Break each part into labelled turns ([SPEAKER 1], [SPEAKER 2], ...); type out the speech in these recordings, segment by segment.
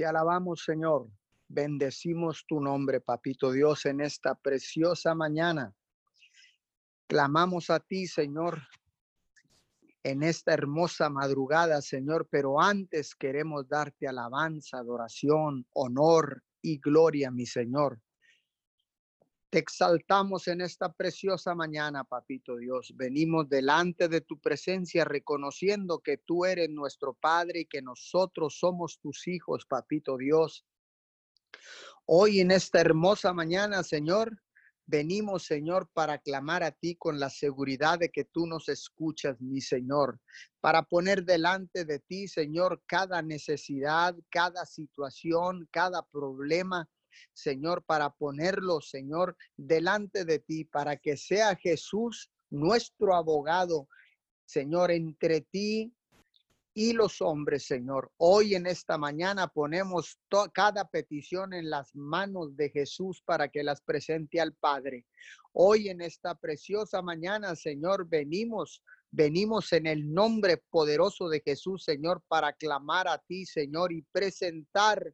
[SPEAKER 1] Te alabamos, Señor. Bendecimos tu nombre, Papito Dios, en esta preciosa mañana. Clamamos a ti, Señor, en esta hermosa madrugada, Señor, pero antes queremos darte alabanza, adoración, honor y gloria, mi Señor. Te exaltamos en esta preciosa mañana, Papito Dios. Venimos delante de tu presencia reconociendo que tú eres nuestro Padre y que nosotros somos tus hijos, Papito Dios. Hoy en esta hermosa mañana, Señor, venimos, Señor, para clamar a ti con la seguridad de que tú nos escuchas, mi Señor, para poner delante de ti, Señor, cada necesidad, cada situación, cada problema Señor, para ponerlo, Señor, delante de ti, para que sea Jesús nuestro abogado, Señor, entre ti y los hombres, Señor. Hoy en esta mañana ponemos cada petición en las manos de Jesús para que las presente al Padre. Hoy en esta preciosa mañana, Señor, venimos Venimos en el nombre poderoso de Jesús, Señor, para clamar a ti, Señor, y presentar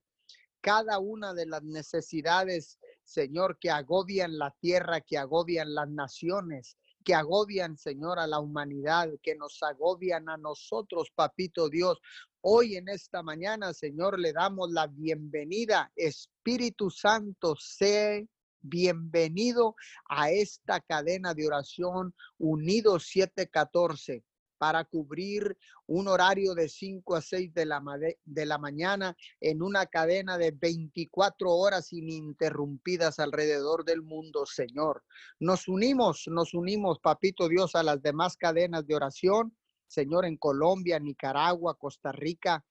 [SPEAKER 1] cada una de las necesidades, Señor, que agobian la tierra, que agobian las naciones, que agobian, Señor, a la humanidad, que nos agobian a nosotros, Papito Dios. Hoy en esta mañana, Señor, le damos la bienvenida. Espíritu Santo, sé bienvenido a esta cadena de oración Unido 714 para cubrir un horario de 5 a 6 de la, de la mañana en una cadena de 24 horas ininterrumpidas alrededor del mundo, Señor. Nos unimos, nos unimos, Papito Dios, a las demás cadenas de oración, Señor, en Colombia, Nicaragua, Costa Rica,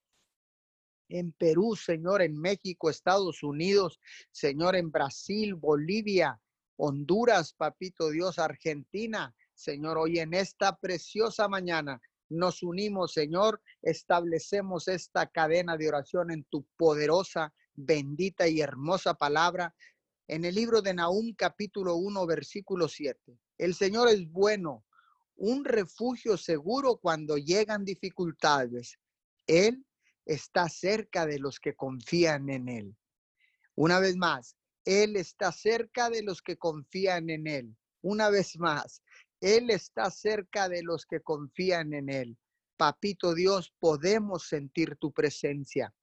[SPEAKER 1] en Perú, Señor, en México, Estados Unidos, Señor, en Brasil, Bolivia, Honduras, Papito Dios, Argentina, Señor, hoy en esta preciosa mañana nos unimos, Señor, establecemos esta cadena de oración en tu poderosa, bendita y hermosa palabra. En el libro de Nahum capítulo 1 versículo 7. El Señor es bueno, un refugio seguro cuando llegan dificultades. Él está cerca de los que confían en Él. Una vez más, Él está cerca de los que confían en Él. Una vez más, él está cerca de los que confían en Él. Papito Dios, podemos sentir tu presencia.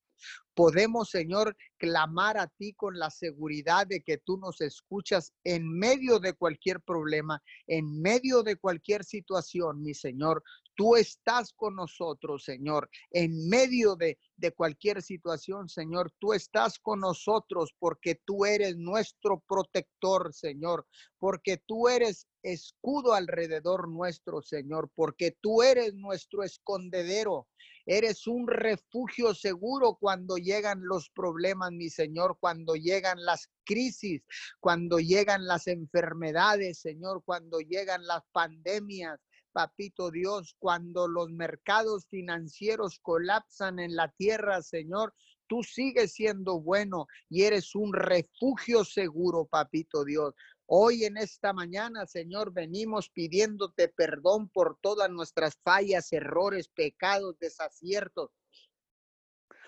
[SPEAKER 1] Podemos, Señor, clamar a ti con la seguridad de que tú nos escuchas en medio de cualquier problema, en medio de cualquier situación, mi Señor. Tú estás con nosotros, Señor, en medio de, de cualquier situación, Señor. Tú estás con nosotros porque tú eres nuestro protector, Señor, porque tú eres escudo alrededor nuestro, Señor, porque tú eres nuestro escondedero. Eres un refugio seguro cuando llegan los problemas, mi Señor, cuando llegan las crisis, cuando llegan las enfermedades, Señor, cuando llegan las pandemias. Papito Dios, cuando los mercados financieros colapsan en la tierra, Señor, tú sigues siendo bueno y eres un refugio seguro, Papito Dios. Hoy en esta mañana, Señor, venimos pidiéndote perdón por todas nuestras fallas, errores, pecados, desaciertos.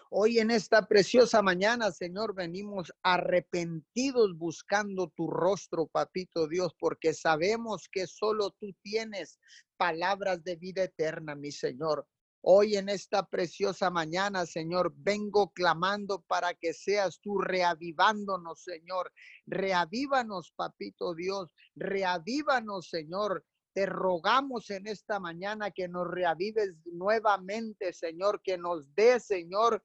[SPEAKER 1] Hoy en esta preciosa mañana, Señor, venimos arrepentidos buscando tu rostro, papito Dios, porque sabemos que solo tú tienes palabras de vida eterna, mi Señor. Hoy en esta preciosa mañana, Señor, vengo clamando para que seas tú reavivándonos, Señor. Reavívanos, papito Dios. Reavívanos, Señor. Te rogamos en esta mañana que nos reavives nuevamente, Señor, que nos dé, Señor,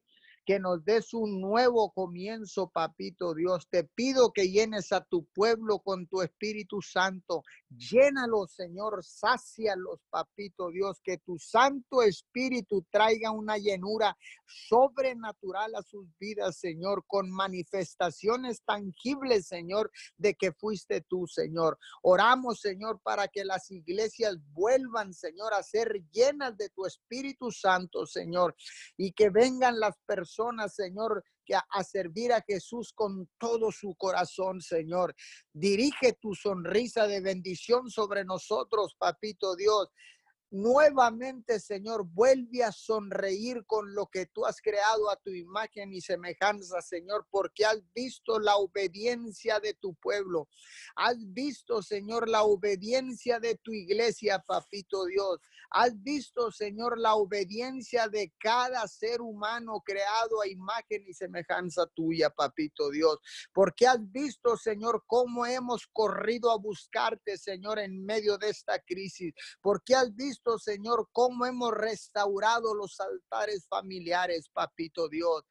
[SPEAKER 1] que nos des un nuevo comienzo, papito Dios. Te pido que llenes a tu pueblo con tu Espíritu Santo. Llénalos, Señor, sácialos, papito Dios. Que tu Santo Espíritu traiga una llenura sobrenatural a sus vidas, Señor, con manifestaciones tangibles, Señor, de que fuiste tú, Señor. Oramos, Señor, para que las iglesias vuelvan, Señor, a ser llenas de tu Espíritu Santo, Señor, y que vengan las personas Señor, que a, servir a Jesús con todo su corazón, Señor. Dirige tu sonrisa de bendición sobre nosotros, papito Dios. nuevamente, Señor, vuelve a sonreír con lo que tú has creado a tu imagen y semejanza, Señor, porque has visto la obediencia de tu pueblo. Has visto, Señor, la obediencia de tu iglesia, papito Dios. Has visto, Señor, la obediencia de cada ser humano creado a imagen y semejanza tuya, papito Dios. Porque has visto, Señor, cómo hemos corrido a buscarte, Señor, en medio de esta crisis. Porque has visto, Señor, cómo hemos restaurado los altares familiares, papito Dios.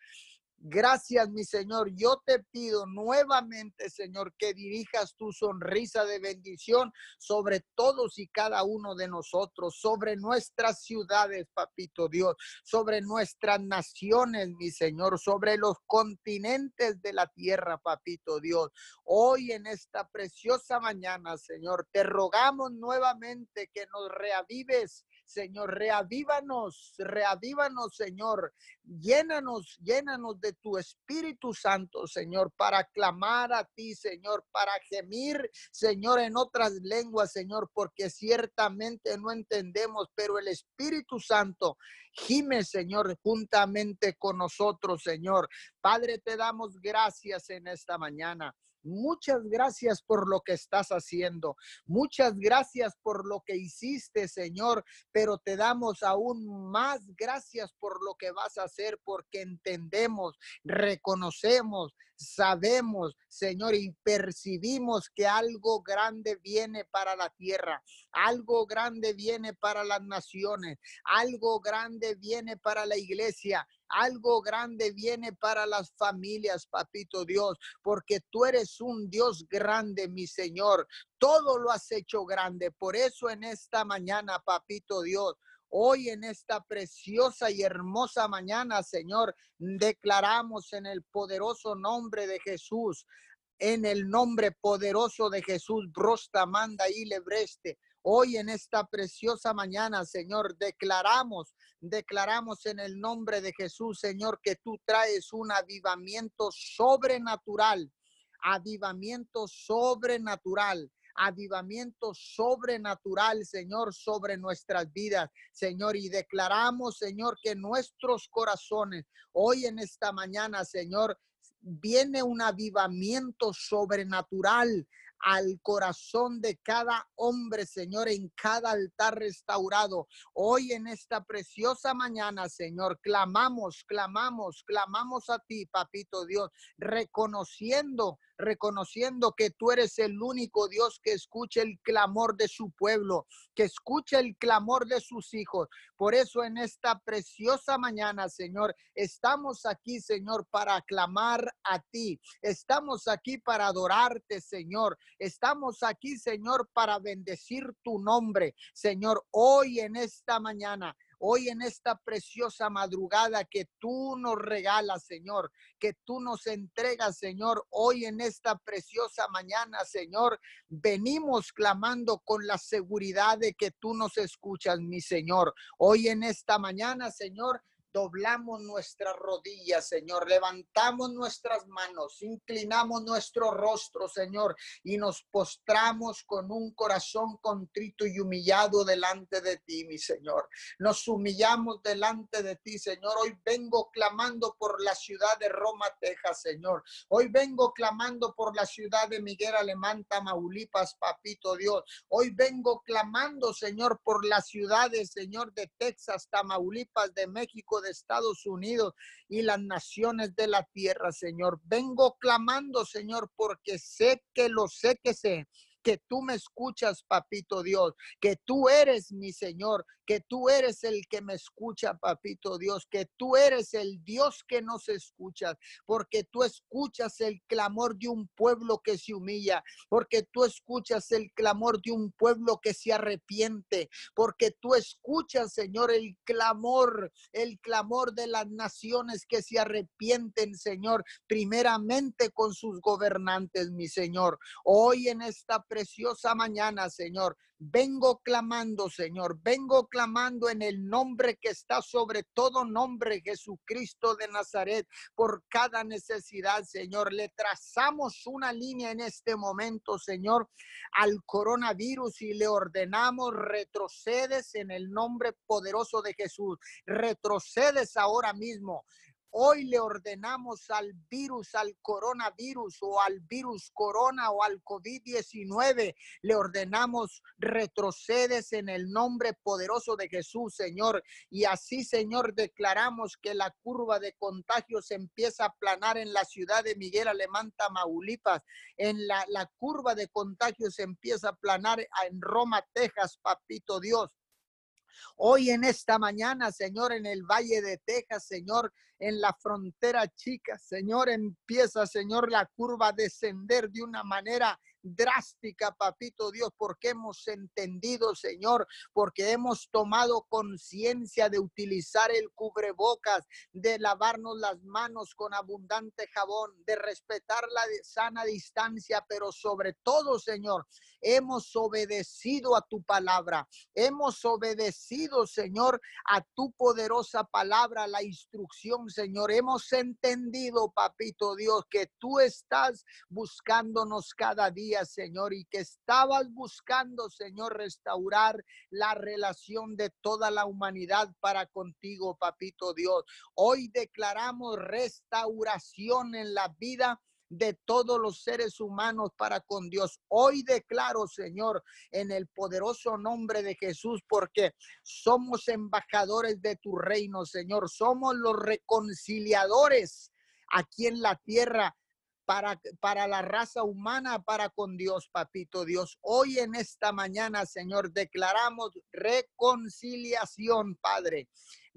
[SPEAKER 1] Gracias, mi Señor. Yo te pido nuevamente, Señor, que dirijas tu sonrisa de bendición sobre todos y cada uno de nosotros, sobre nuestras ciudades, papito Dios, sobre nuestras naciones, mi Señor, sobre los continentes de la tierra, papito Dios. Hoy en esta preciosa mañana, Señor, te rogamos nuevamente que nos reavives Señor, reavívanos, reavívanos, Señor. Llénanos, llénanos de tu Espíritu Santo, Señor, para clamar a ti, Señor, para gemir, Señor, en otras lenguas, Señor, porque ciertamente no entendemos, pero el Espíritu Santo gime, Señor, juntamente con nosotros, Señor. Padre, te damos gracias en esta mañana. Muchas gracias por lo que estás haciendo. Muchas gracias por lo que hiciste, Señor, pero te damos aún más gracias por lo que vas a hacer porque entendemos, reconocemos, sabemos, Señor, y percibimos que algo grande viene para la tierra, algo grande viene para las naciones, algo grande viene para la iglesia, algo grande viene para las familias, papito Dios, porque tú eres un Dios grande, mi Señor. Todo lo has hecho grande. Por eso en esta mañana, papito Dios, Hoy en esta preciosa y hermosa mañana, Señor, declaramos en el poderoso nombre de Jesús, en el nombre poderoso de Jesús, Brosta, Manda y Lebreste. Hoy en esta preciosa mañana, Señor, declaramos, declaramos en el nombre de Jesús, Señor, que tú traes un avivamiento sobrenatural, avivamiento sobrenatural avivamiento sobrenatural, Señor, sobre nuestras vidas, Señor. Y declaramos, Señor, que nuestros corazones, hoy en esta mañana, Señor, viene un avivamiento sobrenatural al corazón de cada hombre, Señor, en cada altar restaurado. Hoy en esta preciosa mañana, Señor, clamamos, clamamos, clamamos a ti, papito Dios, reconociendo reconociendo que tú eres el único Dios que escucha el clamor de su pueblo, que escucha el clamor de sus hijos. Por eso en esta preciosa mañana, Señor, estamos aquí, Señor, para clamar a ti. Estamos aquí para adorarte, Señor. Estamos aquí, Señor, para bendecir tu nombre, Señor, hoy en esta mañana hoy en esta preciosa madrugada que tú nos regalas, Señor, que tú nos entregas, Señor, hoy en esta preciosa mañana, Señor, venimos clamando con la seguridad de que tú nos escuchas, mi Señor. Hoy en esta mañana, Señor, doblamos nuestras rodillas, Señor, levantamos nuestras manos, inclinamos nuestro rostro, Señor, y nos postramos con un corazón contrito y humillado delante de ti, mi Señor. Nos humillamos delante de ti, Señor. Hoy vengo clamando por la ciudad de Roma, Texas, Señor. Hoy vengo clamando por la ciudad de Miguel Alemán, Tamaulipas, Papito Dios. Hoy vengo clamando, Señor, por las ciudades, Señor, de Texas, Tamaulipas, de México, de Estados Unidos y las naciones de la tierra, Señor. Vengo clamando, Señor, porque sé que lo sé que sé que tú me escuchas, papito Dios, que tú eres mi Señor, que tú eres el que me escucha, papito Dios, que tú eres el Dios que nos escucha, porque tú escuchas el clamor de un pueblo que se humilla, porque tú escuchas el clamor de un pueblo que se arrepiente, porque tú escuchas, Señor, el clamor, el clamor de las naciones que se arrepienten, Señor, primeramente con sus gobernantes, mi Señor. Hoy en esta preciosa mañana, Señor. Vengo clamando, Señor, vengo clamando en el nombre que está sobre todo nombre, Jesucristo de Nazaret, por cada necesidad, Señor. Le trazamos una línea en este momento, Señor, al coronavirus y le ordenamos retrocedes en el nombre poderoso de Jesús. Retrocedes ahora mismo. Hoy le ordenamos al virus, al coronavirus o al virus corona o al COVID-19, le ordenamos retrocedes en el nombre poderoso de Jesús, Señor. Y así, Señor, declaramos que la curva de contagios empieza a planar en la ciudad de Miguel Alemán, Tamaulipas. En la, la curva de contagios empieza a planar en Roma, Texas, papito Dios. Hoy en esta mañana, Señor, en el Valle de Texas, Señor, en la frontera chica, Señor, empieza, Señor, la curva a descender de una manera drástica, papito Dios, porque hemos entendido, Señor, porque hemos tomado conciencia de utilizar el cubrebocas, de lavarnos las manos con abundante jabón, de respetar la sana distancia, pero sobre todo, Señor, hemos obedecido a tu palabra, hemos obedecido, Señor, a tu poderosa palabra, la instrucción, Señor. Hemos entendido, papito Dios, que tú estás buscándonos cada día Señor, y que estabas buscando, Señor, restaurar la relación de toda la humanidad para contigo, papito Dios. Hoy declaramos restauración en la vida de todos los seres humanos para con Dios. Hoy declaro, Señor, en el poderoso nombre de Jesús, porque somos embajadores de tu reino, Señor. Somos los reconciliadores aquí en la tierra para, para la raza humana, para con Dios, papito Dios. Hoy en esta mañana, Señor, declaramos reconciliación, Padre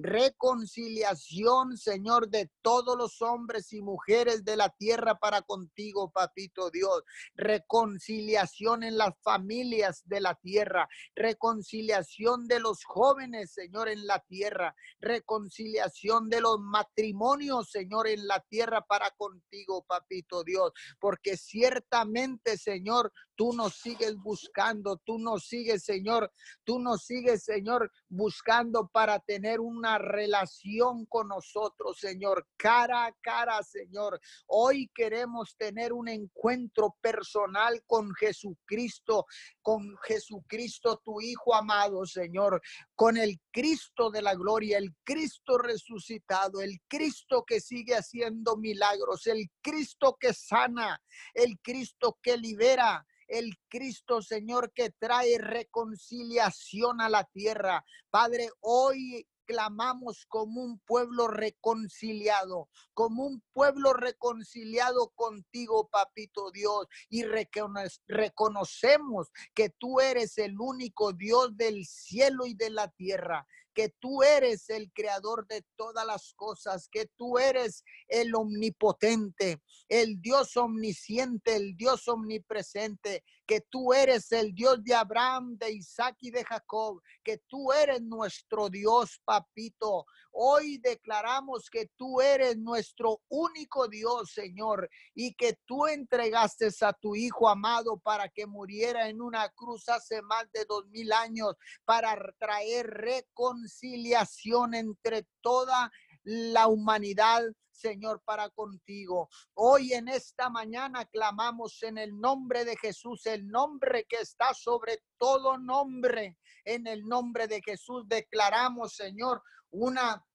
[SPEAKER 1] reconciliación, Señor, de todos los hombres y mujeres de la tierra para contigo, papito Dios. Reconciliación en las familias de la tierra. Reconciliación de los jóvenes, Señor, en la tierra. Reconciliación de los matrimonios, Señor, en la tierra para contigo, papito Dios. Porque ciertamente, Señor, tú nos sigues buscando, tú nos sigues, Señor, tú nos sigues, Señor, buscando para tener una relación con nosotros, Señor, cara a cara, Señor. Hoy queremos tener un encuentro personal con Jesucristo, con Jesucristo, tu Hijo amado, Señor, con el Cristo de la gloria, el Cristo resucitado, el Cristo que sigue haciendo milagros, el Cristo que sana, el Cristo que libera, el Cristo, Señor, que trae reconciliación a la tierra. Padre, hoy clamamos como un pueblo reconciliado, como un pueblo reconciliado contigo, papito Dios, y reconocemos que tú eres el único Dios del cielo y de la tierra que tú eres el creador de todas las cosas, que tú eres el omnipotente, el Dios omnisciente, el Dios omnipresente, que tú eres el Dios de Abraham, de Isaac y de Jacob, que tú eres nuestro Dios, papito. Hoy declaramos que tú eres nuestro único Dios, Señor, y que tú entregaste a tu Hijo amado para que muriera en una cruz hace más de dos mil años para traer reconciliación entre toda la humanidad, Señor, para contigo. Hoy en esta mañana clamamos en el nombre de Jesús, el nombre que está sobre todo nombre. En el nombre de Jesús declaramos, Señor, una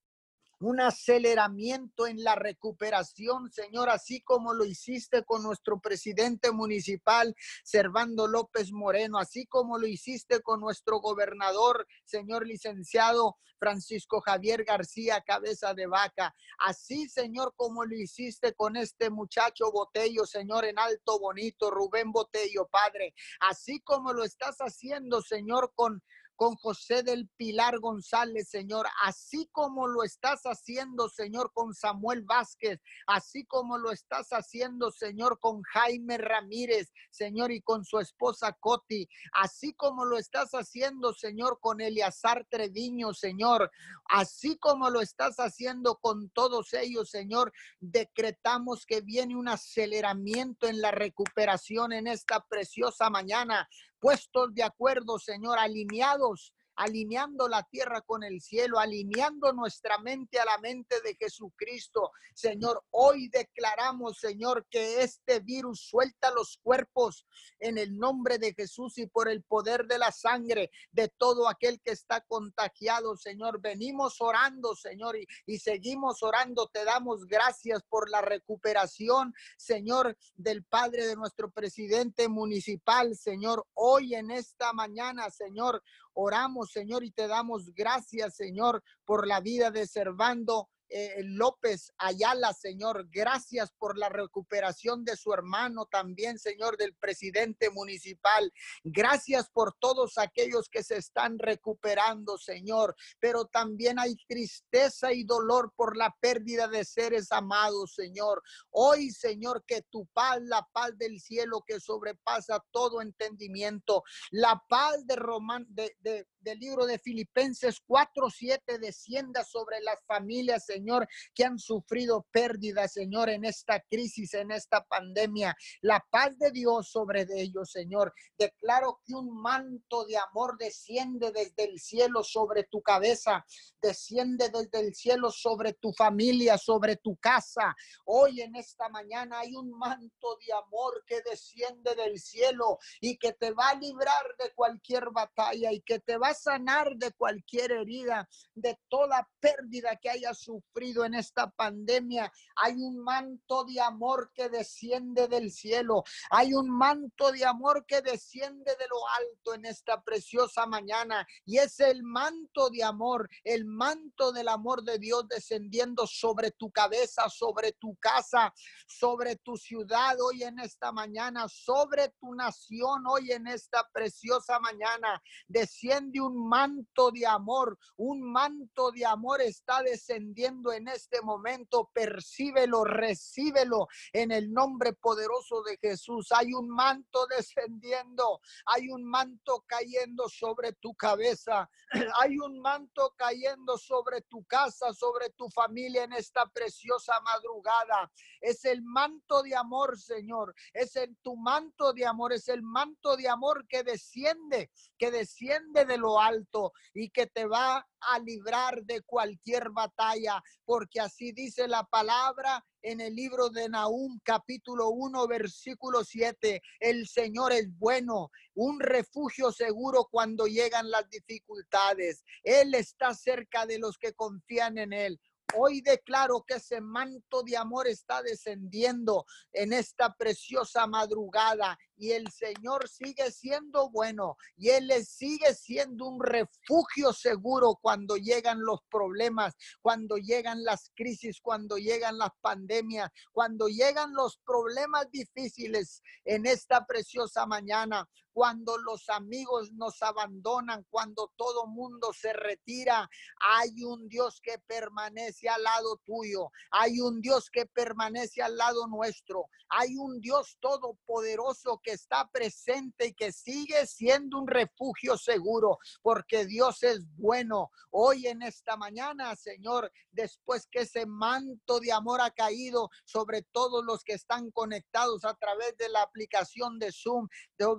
[SPEAKER 1] un aceleramiento en la recuperación, Señor, así como lo hiciste con nuestro presidente municipal, Servando López Moreno, así como lo hiciste con nuestro gobernador, señor licenciado Francisco Javier García Cabeza de Vaca, así, Señor, como lo hiciste con este muchacho Botello, Señor, en Alto Bonito, Rubén Botello, Padre, así como lo estás haciendo, Señor, con con José del Pilar González, Señor, así como lo estás haciendo, Señor, con Samuel Vázquez, así como lo estás haciendo, Señor, con Jaime Ramírez, Señor, y con su esposa Coti, así como lo estás haciendo, Señor, con Eliazar Treviño, Señor, así como lo estás haciendo con todos ellos, Señor, decretamos que viene un aceleramiento en la recuperación en esta preciosa mañana puestos de acuerdo, Señor, alineados alineando la tierra con el cielo, alineando nuestra mente a la mente de Jesucristo. Señor, hoy declaramos, Señor, que este virus suelta los cuerpos en el nombre de Jesús y por el poder de la sangre de todo aquel que está contagiado, Señor. Venimos orando, Señor, y, y seguimos orando. Te damos gracias por la recuperación, Señor, del Padre de nuestro presidente municipal, Señor. Hoy en esta mañana, Señor, oramos Señor, y te damos gracias, Señor, por la vida de Servando eh, López Ayala, Señor. Gracias por la recuperación de su hermano también, Señor, del presidente municipal. Gracias por todos aquellos que se están recuperando, Señor. Pero también hay tristeza y dolor por la pérdida de seres amados, Señor. Hoy, Señor, que tu paz, la paz del cielo que sobrepasa todo entendimiento, la paz de Román, de, de, del libro de Filipenses 4:7 descienda sobre las familias, Señor, que han sufrido pérdidas, Señor, en esta crisis, en esta pandemia. La paz de Dios sobre ellos, Señor. Declaro que un manto de amor desciende desde el cielo sobre tu cabeza, desciende desde el cielo sobre tu familia, sobre tu casa. Hoy en esta mañana hay un manto de amor que desciende del cielo y que te va a librar de cualquier batalla y que te va a sanar de cualquier herida, de toda pérdida que haya sufrido en esta pandemia. Hay un manto de amor que desciende del cielo. Hay un manto de amor que desciende de lo alto en esta preciosa mañana. Y es el manto de amor, el manto del amor de Dios descendiendo sobre tu cabeza, sobre tu casa, sobre tu ciudad hoy en esta mañana, sobre tu nación hoy en esta preciosa mañana. Desciende un manto de amor, un manto de amor está descendiendo en este momento. Percíbelo, recíbelo en el nombre poderoso de Jesús. Hay un manto descendiendo, hay un manto cayendo sobre tu cabeza, hay un manto cayendo sobre tu casa, sobre tu familia en esta preciosa madrugada. Es el manto de amor, Señor. Es en tu manto de amor, es el manto de amor que desciende, que desciende de alto y que te va a librar de cualquier batalla, porque así dice la palabra en el libro de Nahum capítulo 1 versículo 7. El Señor es bueno, un refugio seguro cuando llegan las dificultades. Él está cerca de los que confían en Él. Hoy declaro que ese manto de amor está descendiendo en esta preciosa madrugada y el Señor sigue siendo bueno y Él sigue siendo un refugio seguro cuando llegan los problemas, cuando llegan las crisis, cuando llegan las pandemias, cuando llegan los problemas difíciles en esta preciosa mañana cuando los amigos nos abandonan, cuando todo mundo se retira, hay un Dios que permanece al lado tuyo, hay un Dios que permanece al lado nuestro, hay un Dios todopoderoso que está presente y que sigue siendo un refugio seguro, porque Dios es bueno. Hoy en esta mañana, Señor, después que ese manto de amor ha caído sobre todos los que están conectados a través de la aplicación de Zoom,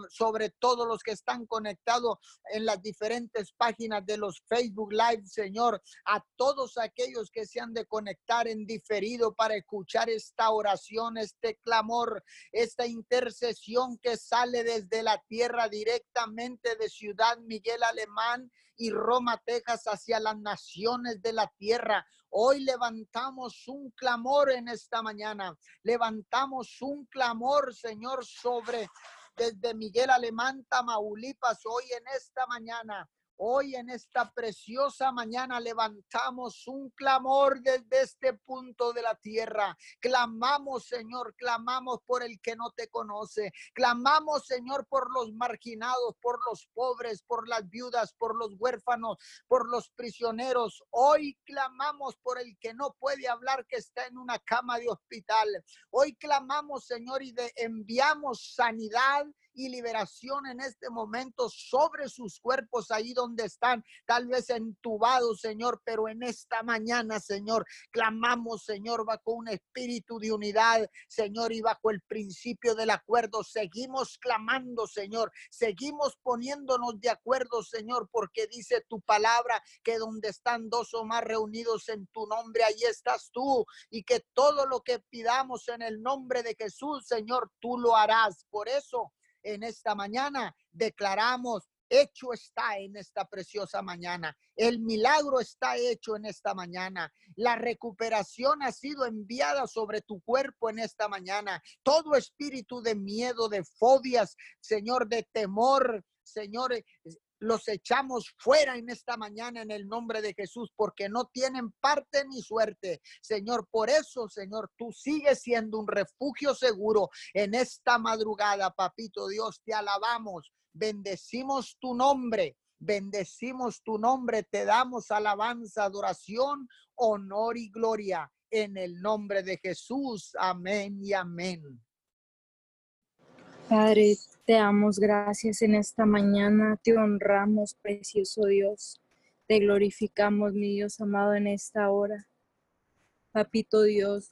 [SPEAKER 1] sobre todos los que están conectados en las diferentes páginas de los Facebook Live, Señor, a todos aquellos que se han de conectar en diferido para escuchar esta oración, este clamor, esta intercesión que sale desde la tierra directamente de Ciudad Miguel Alemán y Roma, Texas, hacia las naciones de la tierra. Hoy levantamos un clamor en esta mañana. Levantamos un clamor, Señor, sobre desde Miguel Alemán, Tamaulipas, hoy en esta mañana. Hoy en esta preciosa mañana levantamos un clamor desde este punto de la tierra. Clamamos, Señor, clamamos por el que no te conoce. Clamamos, Señor, por los marginados, por los pobres, por las viudas, por los huérfanos, por los prisioneros. Hoy clamamos por el que no puede hablar, que está en una cama de hospital. Hoy clamamos, Señor, y enviamos sanidad y liberación en este momento sobre sus cuerpos ahí donde están, tal vez entubados, Señor, pero en esta mañana, Señor, clamamos, Señor, bajo un espíritu de unidad, Señor, y bajo el principio del acuerdo, seguimos clamando, Señor, seguimos poniéndonos de acuerdo, Señor, porque dice tu palabra que donde están dos o más reunidos en tu nombre, ahí estás tú, y que todo lo que pidamos en el nombre de Jesús, Señor, tú lo harás. Por eso, en esta mañana declaramos hecho está en esta preciosa mañana. El milagro está hecho en esta mañana. La recuperación ha sido enviada sobre tu cuerpo en esta mañana. Todo espíritu de miedo, de fobias, Señor, de temor, Señor, los echamos fuera en esta mañana en el nombre de Jesús, porque no tienen parte ni suerte. Señor, por eso, Señor, tú sigues siendo un refugio seguro en esta madrugada, papito Dios, te alabamos, bendecimos tu nombre. Bendecimos tu nombre, te damos alabanza, adoración, honor y gloria en el nombre de Jesús. Amén y amén.
[SPEAKER 2] Padre, te damos gracias en esta mañana, te honramos, precioso Dios. Te glorificamos, mi Dios amado, en esta hora. Papito Dios,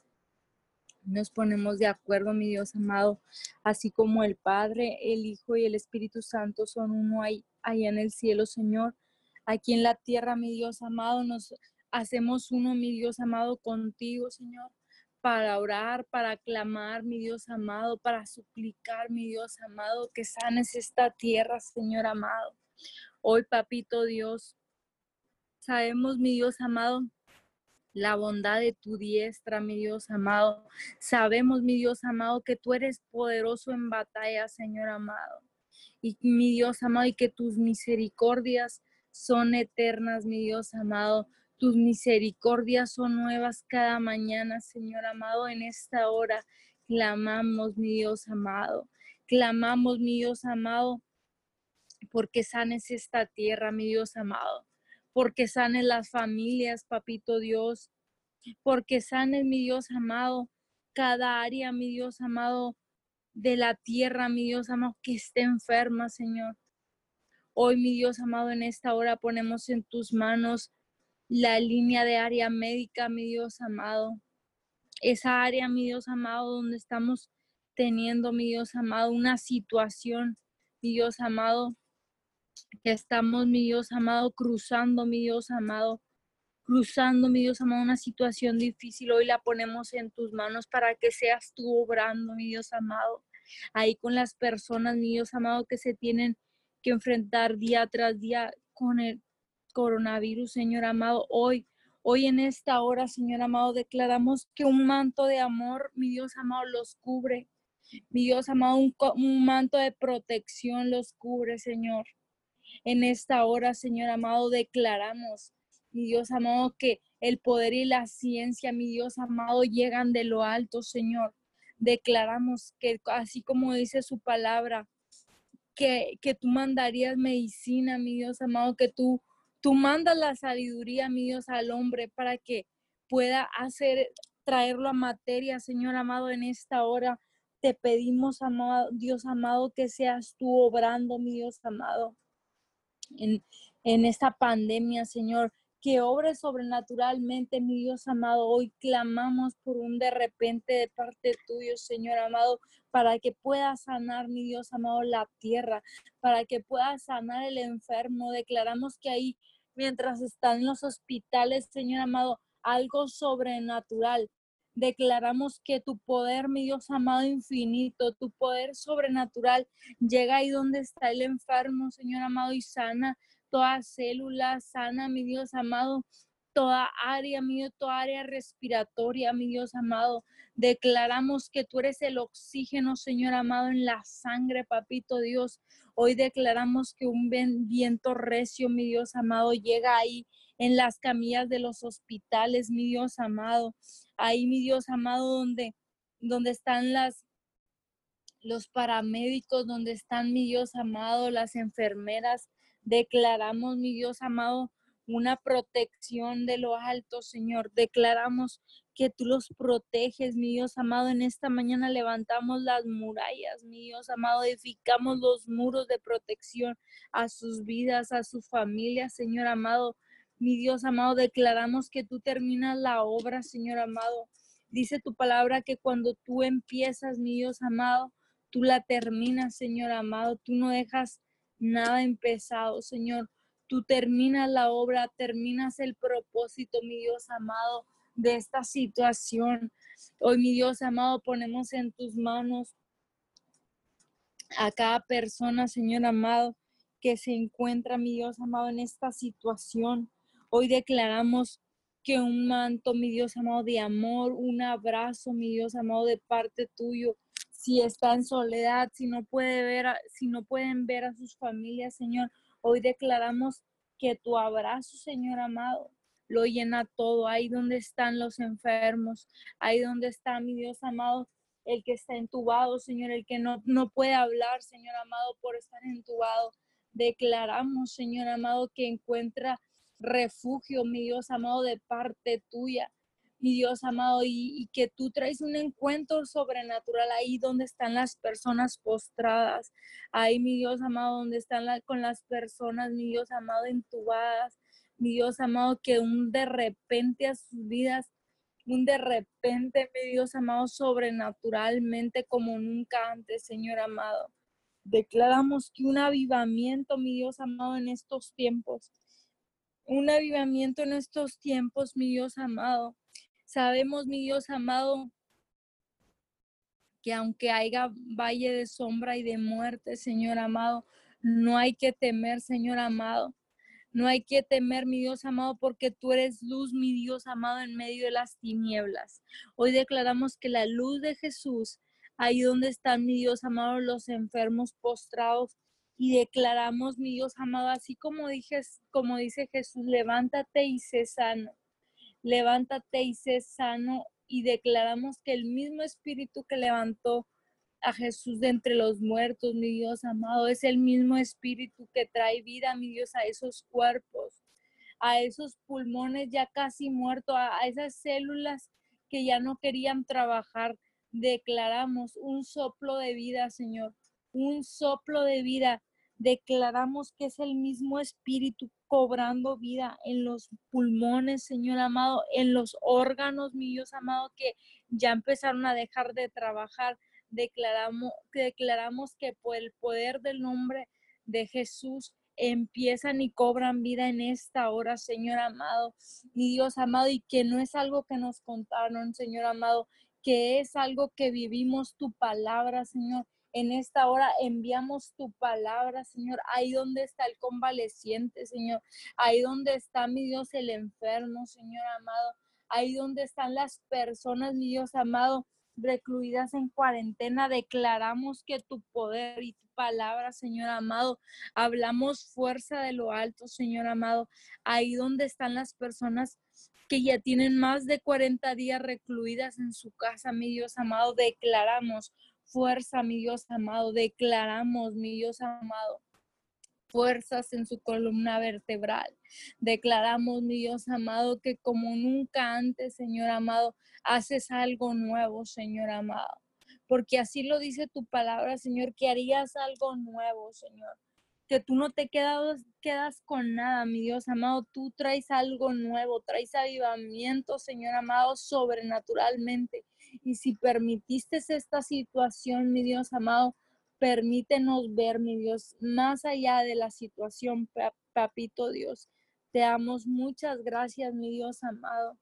[SPEAKER 2] nos ponemos de acuerdo, mi Dios amado, así como el Padre, el Hijo y el Espíritu Santo son uno ahí, allá en el cielo, Señor. Aquí en la tierra, mi Dios amado, nos hacemos uno, mi Dios amado, contigo, Señor para orar, para clamar, mi Dios amado, para suplicar, mi Dios amado, que sanes esta tierra, Señor amado. Hoy, papito Dios, sabemos, mi Dios amado, la bondad de tu diestra, mi Dios amado. Sabemos, mi Dios amado, que tú eres poderoso en batalla, Señor amado. Y mi Dios amado, y que tus misericordias son eternas, mi Dios amado. Tus misericordias son nuevas cada mañana, Señor amado. En esta hora clamamos, mi Dios amado. Clamamos, mi Dios amado, porque sanes esta tierra, mi Dios amado. Porque sanes las familias, papito Dios. Porque sanes, mi Dios amado, cada área, mi Dios amado, de la tierra, mi Dios amado, que esté enferma, Señor. Hoy, mi Dios amado, en esta hora ponemos en tus manos la línea de área médica, mi Dios amado. Esa área, mi Dios amado, donde estamos teniendo, mi Dios amado, una situación, mi Dios amado, que estamos, mi Dios amado, cruzando, mi Dios amado, cruzando, mi Dios amado, una situación difícil. Hoy la ponemos en tus manos para que seas tú obrando, mi Dios amado. Ahí con las personas, mi Dios amado, que se tienen que enfrentar día tras día con el, coronavirus, Señor amado, hoy. Hoy en esta hora, Señor amado, declaramos que un manto de amor, mi Dios amado, los cubre. Mi Dios amado, un, manto de protección los cubre, Señor. En esta hora, Señor amado, declaramos, mi Dios amado, que el poder y la ciencia, mi Dios amado, llegan de lo alto, Señor. Declaramos que así como dice su palabra, que, que tú mandarías medicina, mi Dios amado, que tú Tú mandas la sabiduría, mi Dios, al hombre para que pueda hacer, traerlo a materia, Señor amado, en esta hora. Te pedimos, amado, Dios amado, que seas tú obrando, mi Dios amado, en, en esta pandemia, Señor que obre sobrenaturalmente, mi Dios amado. Hoy clamamos por un de repente de parte tuyo, Señor amado, para que pueda sanar, mi Dios amado, la tierra, para que pueda sanar el enfermo. Declaramos que ahí mientras están en los hospitales, Señor amado, algo sobrenatural. Declaramos que tu poder, mi Dios amado infinito, tu poder sobrenatural llega ahí donde está el enfermo, Señor amado, y sana toda célula, sana, mi Dios amado, toda área, mi Dios, toda área respiratoria, mi Dios amado. Declaramos que tú eres el oxígeno, Señor amado, en la sangre, papito Dios. Hoy declaramos que un viento recio, mi Dios amado, llega ahí en las camillas de los hospitales, mi Dios amado. Ahí, mi Dios amado, donde, donde están las los paramédicos, donde están, mi Dios amado, las enfermeras. Declaramos, mi Dios amado, una protección de lo alto, Señor. Declaramos que tú los proteges, mi Dios amado. En esta mañana levantamos las murallas, mi Dios amado. Edificamos los muros de protección a sus vidas, a su familia, Señor amado. Mi Dios amado, declaramos que tú terminas la obra, Señor amado. Dice tu palabra que cuando tú empiezas, mi Dios amado, tú la terminas, Señor amado. Tú no dejas nada empezado, Señor. Tú terminas la obra, terminas el propósito, mi Dios amado, de esta situación. Hoy, mi Dios amado, ponemos en tus manos a cada persona, Señor amado, que se encuentra, mi Dios amado, en esta situación. Hoy declaramos que un manto, mi Dios amado, de amor, un abrazo, mi Dios amado, de parte tuyo. Si está en soledad, si no puede ver, si no pueden ver a sus familias, Señor, hoy declaramos que tu abrazo, Señor amado, lo llena todo. Ahí donde están los enfermos, ahí donde está mi Dios amado, el que está entubado, Señor, el que no, no puede hablar, Señor amado, por estar entubado. Declaramos, Señor amado, que encuentra refugio, mi Dios amado, de parte tuya, mi Dios amado, y, que tú traes un encuentro sobrenatural ahí donde están las personas postradas, ahí, mi Dios amado, donde están con las personas, mi Dios amado, entubadas, mi Dios amado, que un de repente a sus vidas, un de repente, mi Dios amado, sobrenaturalmente como nunca antes, Señor amado. Declaramos que un avivamiento, mi Dios amado, en estos tiempos un avivamiento en estos tiempos, mi Dios amado. Sabemos, mi Dios amado, que aunque haya valle de sombra y de muerte, Señor amado, no hay que temer, Señor amado. No hay que temer, mi Dios amado, porque tú eres luz, mi Dios amado, en medio de las tinieblas. Hoy declaramos que la luz de Jesús, ahí donde están, mi Dios amado, los enfermos postrados, y declaramos, mi Dios amado, así como, dije, como dice Jesús, levántate y sé sano, levántate y sé sano y declaramos que el mismo espíritu que levantó a Jesús de entre los muertos, mi Dios amado, es el mismo espíritu que trae vida, mi Dios, a esos cuerpos, a esos pulmones ya casi muertos, a, a esas células que ya no querían trabajar. Declaramos un soplo de vida, Señor, un soplo de vida Declaramos que es el mismo espíritu cobrando vida en los pulmones, Señor amado, en los órganos, mi Dios amado, que ya empezaron a dejar de trabajar. Declaramos, declaramos que por el poder del nombre de Jesús empiezan y cobran vida en esta hora, Señor amado, mi Dios amado, y que no es algo que nos contaron, Señor amado, que es algo que vivimos tu palabra, Señor, en esta hora enviamos tu palabra, Señor, ahí donde está el convaleciente, Señor, ahí donde está, mi Dios, el enfermo, Señor amado, ahí donde están las personas, mi Dios amado, recluidas en cuarentena, declaramos que tu poder y tu palabra, Señor amado, hablamos fuerza de lo alto, Señor amado, ahí donde están las personas que ya tienen más de 40 días recluidas en su casa, mi Dios amado, declaramos fuerza, mi Dios amado. Declaramos, mi Dios amado, fuerzas en su columna vertebral. Declaramos, mi Dios amado, que como nunca antes, Señor amado, haces algo nuevo, Señor amado. Porque así lo dice tu palabra, Señor, que harías algo nuevo, Señor que tú no te quedas, quedas con nada, mi Dios amado, tú traes algo nuevo, traes avivamiento, Señor amado, sobrenaturalmente. Y si permitiste esta situación, mi Dios amado, permítenos ver, mi Dios, más allá de la situación, papito Dios. Te damos muchas gracias, mi Dios amado.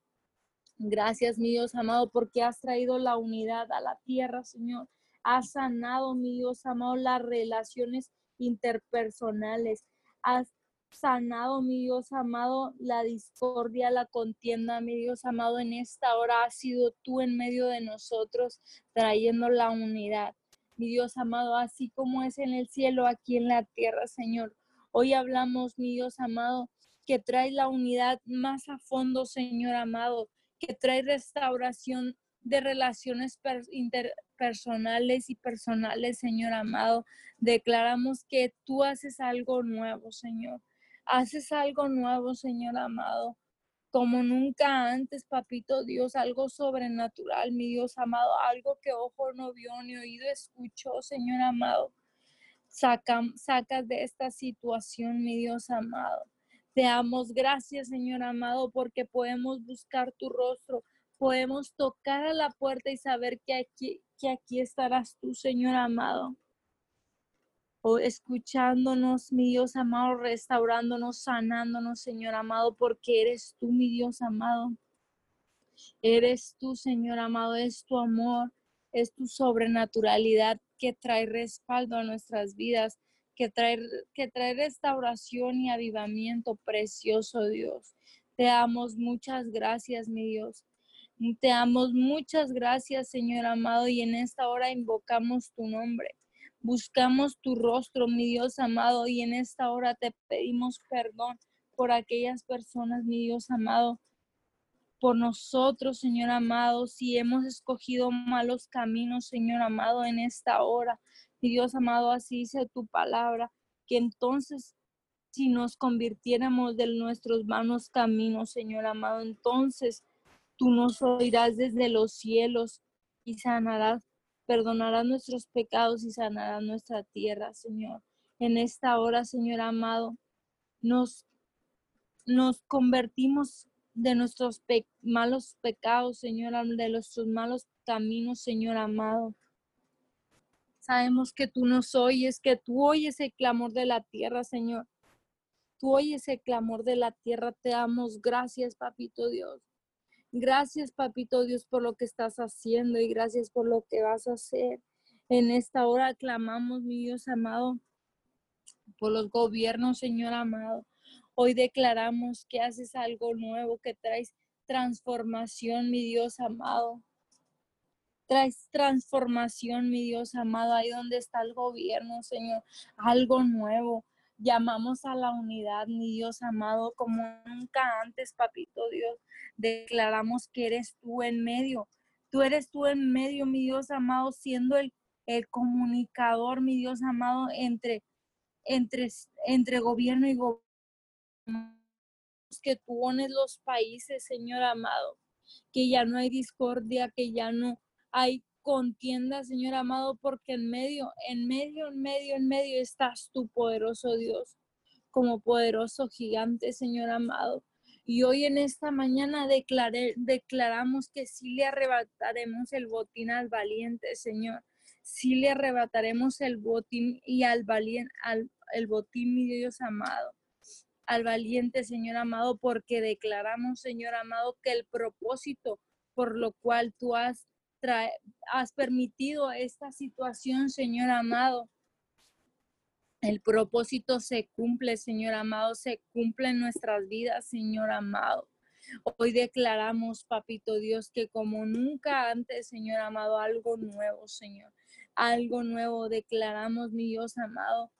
[SPEAKER 2] Gracias, mi Dios amado, porque has traído la unidad a la tierra, Señor. Has sanado, mi Dios amado, las relaciones interpersonales. Has sanado, mi Dios amado, la discordia, la contienda, mi Dios amado, en esta hora has sido tú en medio de nosotros, trayendo la unidad. Mi Dios amado, así como es en el cielo, aquí en la tierra, Señor. Hoy hablamos, mi Dios amado, que trae la unidad más a fondo, Señor amado, que trae restauración de relaciones interpersonales y personales, Señor amado. Declaramos que tú haces algo nuevo, Señor. Haces algo nuevo, Señor amado, como nunca antes, papito Dios, algo sobrenatural, mi Dios amado, algo que ojo no vio ni oído escuchó, Señor amado. Saca, sacas de esta situación, mi Dios amado. Te damos gracias, Señor amado, porque podemos buscar tu rostro, podemos tocar a la puerta y saber que aquí, que aquí estarás tú, Señor amado. Escuchándonos, mi Dios amado, restaurándonos, sanándonos, Señor amado, porque eres tú, mi Dios amado. Eres tú, Señor amado, es tu amor, es tu sobrenaturalidad que trae respaldo a nuestras vidas que trae, que trae restauración y avivamiento, precioso Dios. Te damos muchas gracias, mi Dios. Te damos muchas gracias, Señor amado, y en esta hora invocamos tu nombre. Buscamos tu rostro, mi Dios amado, y en esta hora te pedimos perdón por aquellas personas, mi Dios amado, por nosotros, Señor amado, si hemos escogido malos caminos, Señor amado, en esta hora. Y Dios amado, así dice tu palabra, que entonces si nos convirtiéramos de nuestros malos caminos, Señor amado, entonces tú nos oirás desde los cielos y sanarás, perdonarás nuestros pecados y sanarás nuestra tierra, Señor. En esta hora, Señor amado, nos, nos convertimos de nuestros malos pecados, Señor, de nuestros malos caminos, Señor amado. Sabemos que tú nos oyes, que tú oyes el clamor de la tierra, Señor. Tú oyes el clamor de la tierra. Te damos gracias, Papito Dios. Gracias, Papito Dios, por lo que estás haciendo y gracias por lo que vas a hacer. En esta hora clamamos, mi Dios amado, por los gobiernos, Señor amado. Hoy declaramos que haces algo nuevo, que traes transformación, mi Dios amado traes transformación, mi Dios amado, ahí donde está el gobierno, Señor, algo nuevo. Llamamos a la unidad, mi Dios amado, como nunca antes, papito Dios. Declaramos que eres tú en medio. Tú eres tú en medio, mi Dios amado, siendo el, el comunicador, mi Dios amado, entre, entre, entre gobierno y gobierno. Que tú pones los países, Señor amado. Que ya no hay discordia, que ya no hay contienda, Señor amado, porque en medio, en medio, en medio, en medio estás tu poderoso Dios, como poderoso gigante, Señor amado. Y hoy en esta mañana declaré, declaramos que sí le arrebataremos el botín al valiente, Señor. Sí le arrebataremos el botín y al valiente, al el botín, mi Dios amado. Al valiente, Señor amado, porque declaramos, Señor amado, que el propósito por lo cual tú has has permitido esta situación, Señor amado. El propósito se cumple, Señor amado, se cumple en nuestras vidas, Señor amado. Hoy declaramos, Papito Dios, que como nunca antes, Señor amado, algo nuevo, Señor. Algo nuevo declaramos, mi Dios amado.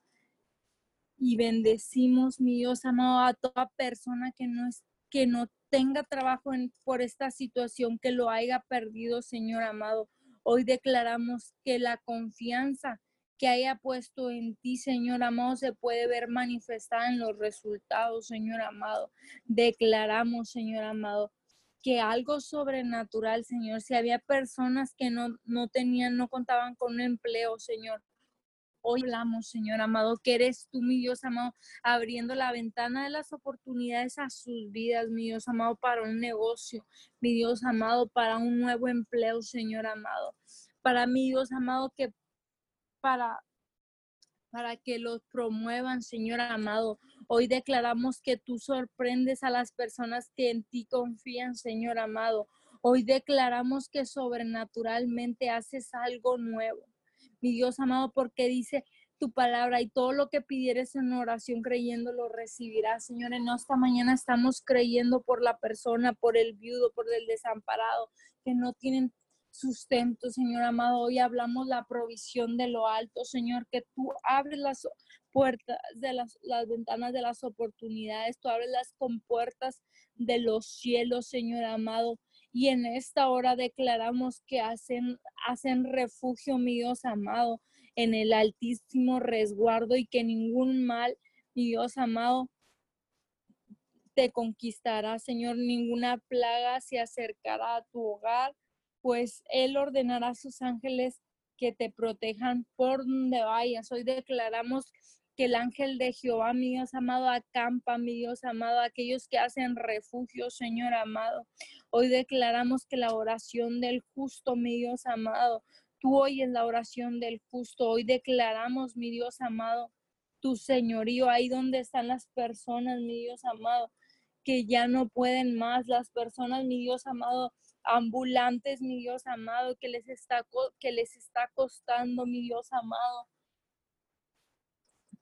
[SPEAKER 2] Y bendecimos, mi Dios amado, a toda persona que no, es, que no tenga trabajo por esta situación, que lo haya perdido, Señor amado. Hoy declaramos que la confianza que haya puesto en ti, Señor amado, se puede ver manifestada en los resultados, Señor amado. Declaramos, Señor amado, que algo sobrenatural, Señor, si había personas que no, no tenían, no contaban con un empleo, Señor, Hoy hablamos, Señor amado, que eres tú, mi Dios amado, abriendo la ventana de las oportunidades a sus vidas, mi Dios amado, para un negocio, mi Dios amado, para un nuevo empleo, Señor amado. Para mi Dios amado, que para para que los promuevan, Señor amado. Hoy declaramos que tú sorprendes a las personas que en ti confían, Señor amado. Hoy declaramos que sobrenaturalmente haces algo nuevo mi Dios amado, porque dice, tu palabra y todo lo que pidieres en oración creyendo lo recibirás, Señor. En esta mañana estamos creyendo por la persona, por el viudo, por el desamparado, que no tienen sustento, Señor amado. Hoy hablamos la provisión de lo alto, Señor, que tú abres las puertas de las, las ventanas de las oportunidades, tú abres las compuertas de los cielos, Señor amado. Y en esta hora declaramos que hacen, hacen refugio, Dios amado, en el altísimo resguardo y que ningún mal, mi Dios amado, te conquistará, Señor. Ninguna plaga se acercará a tu hogar pues Él ordenará a sus ángeles que te protejan por donde vayas. Hoy declaramos que el ángel de Jehová, mi Dios amado, acampa, mi Dios amado, aquellos que hacen refugio, Señor amado. Hoy declaramos que la oración del justo, mi Dios amado, tú oyes la oración del justo. Hoy declaramos, mi Dios amado, tu señorío, ahí donde están las personas, mi Dios amado, que ya no pueden más, las personas, mi Dios amado, ambulantes, mi Dios amado, que les está, que les está costando, mi Dios amado,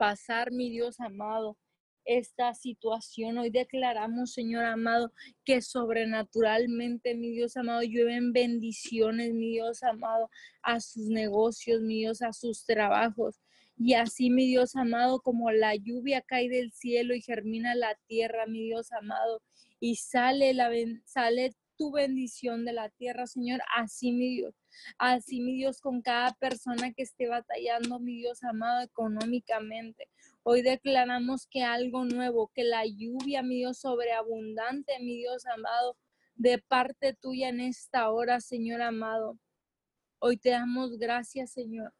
[SPEAKER 2] pasar, mi Dios amado, esta situación. Hoy declaramos, Señor amado, que sobrenaturalmente, mi Dios amado, llueven bendiciones, mi Dios amado, a sus negocios, mi Dios, a sus trabajos. Y así, mi Dios amado, como la lluvia cae del cielo y germina la tierra, mi Dios amado, y sale, la, sale tu bendición de la tierra, Señor. Así, mi Dios. Así, mi Dios, con cada persona que esté batallando, mi Dios amado, económicamente. Hoy declaramos que algo nuevo, que la lluvia, mi Dios, sobreabundante, mi Dios amado, de parte tuya en esta hora, Señor amado. Hoy te damos gracias, Señor.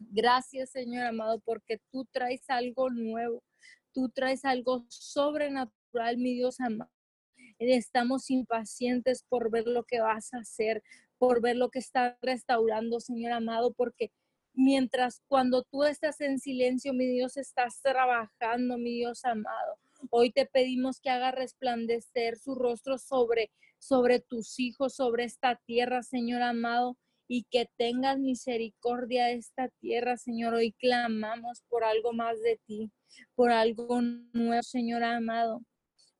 [SPEAKER 2] Gracias, Señor amado, porque tú traes algo nuevo. Tú traes algo sobrenatural, mi Dios amado. Estamos impacientes por ver lo que vas a hacer, por ver lo que está restaurando, Señor amado, porque mientras cuando tú estás en silencio, mi Dios, estás trabajando, mi Dios amado. Hoy te pedimos que haga resplandecer su rostro sobre sobre tus hijos, sobre esta tierra, Señor amado, y que tengas misericordia de esta tierra, Señor. Hoy clamamos por algo más de ti, por algo nuevo, Señor amado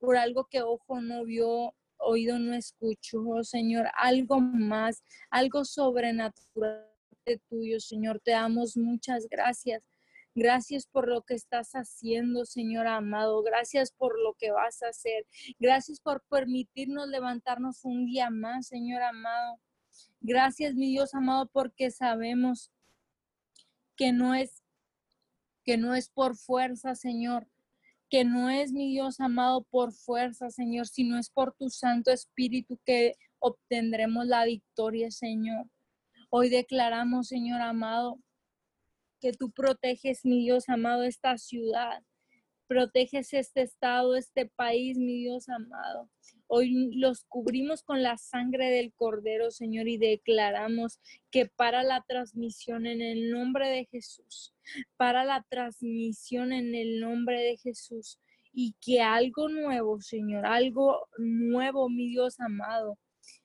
[SPEAKER 2] por algo que ojo no vio, oído no escuchó, oh Señor, algo más, algo sobrenatural de tuyo, Señor. Te damos muchas gracias. Gracias por lo que estás haciendo, Señor amado. Gracias por lo que vas a hacer. Gracias por permitirnos levantarnos un día más, Señor amado. Gracias, mi Dios amado, porque sabemos que no es que no es por fuerza, Señor, que no es mi Dios amado por fuerza, Señor, sino es por tu Santo Espíritu que obtendremos la victoria, Señor. Hoy declaramos, Señor amado, que tú proteges, mi Dios amado, esta ciudad. Proteges este estado, este país, mi Dios amado. Hoy los cubrimos con la sangre del Cordero, Señor, y declaramos que para la transmisión en el nombre de Jesús, para la transmisión en el nombre de Jesús, y que algo nuevo, Señor, algo nuevo, mi Dios amado,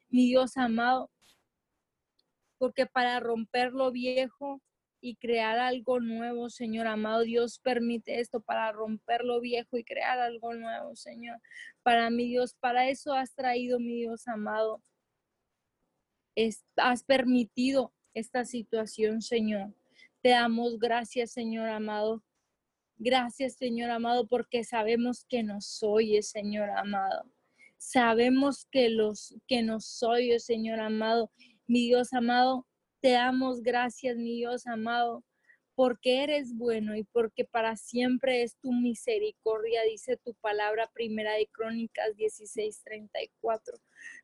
[SPEAKER 2] mi Dios amado, porque para romper lo viejo y crear algo nuevo, Señor amado. Dios permite esto para romper lo viejo y crear algo nuevo, Señor. Para mi Dios, para eso has traído, mi Dios amado. has permitido esta situación, Señor. Te damos gracias, Señor amado. Gracias, Señor amado, porque sabemos que nos oyes, Señor amado. Sabemos que los que nos oyes, Señor amado. Mi Dios amado, te damos gracias, mi Dios amado, porque eres bueno y porque para siempre es tu misericordia, dice tu palabra primera de Crónicas 16:34.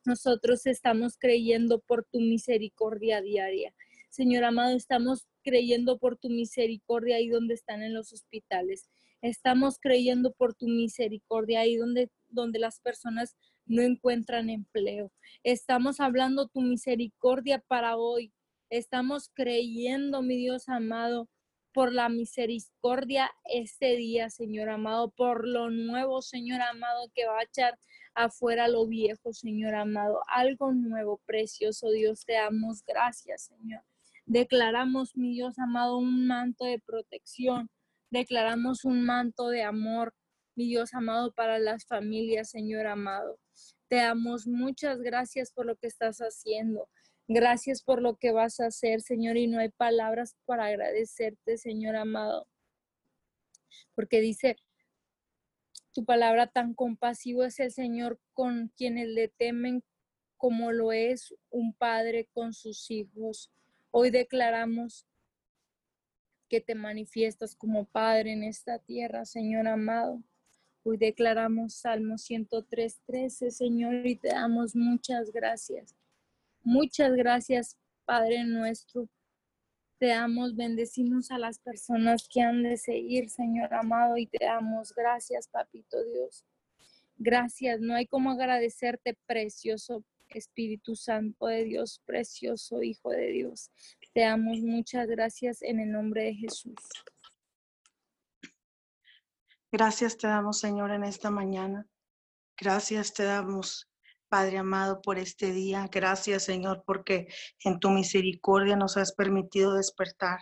[SPEAKER 2] Nosotros estamos creyendo por tu misericordia diaria. Señor amado, estamos creyendo por tu misericordia ahí donde están en los hospitales. Estamos creyendo por tu misericordia ahí donde, donde las personas no encuentran empleo. Estamos hablando tu misericordia para hoy, Estamos creyendo, mi Dios amado, por la misericordia este día, Señor amado, por lo nuevo, Señor amado, que va a echar afuera lo viejo, Señor amado. Algo nuevo, precioso Dios, te damos gracias, Señor. Declaramos, mi Dios amado, un manto de protección. Declaramos un manto de amor, mi Dios amado, para las familias, Señor amado. Te damos muchas gracias por lo que estás haciendo. Gracias por lo que vas a hacer, Señor, y no hay palabras para agradecerte, Señor amado. Porque dice tu palabra tan compasivo es el Señor con quienes le temen como lo es un padre con sus hijos. Hoy declaramos que te manifiestas como Padre en esta tierra, Señor amado. Hoy declaramos Salmo 103.13, Señor, y te damos muchas gracias. Muchas gracias, Padre nuestro. Te damos, bendecimos a las personas que han de seguir, Señor amado, y te damos gracias, Papito Dios. Gracias, no hay como agradecerte, precioso Espíritu Santo de Dios, precioso Hijo de Dios. Te damos muchas gracias en el nombre de Jesús.
[SPEAKER 3] Gracias te damos, Señor, en esta mañana. Gracias te damos, Padre amado, por este día. Gracias, Señor, porque en tu misericordia nos has permitido despertar.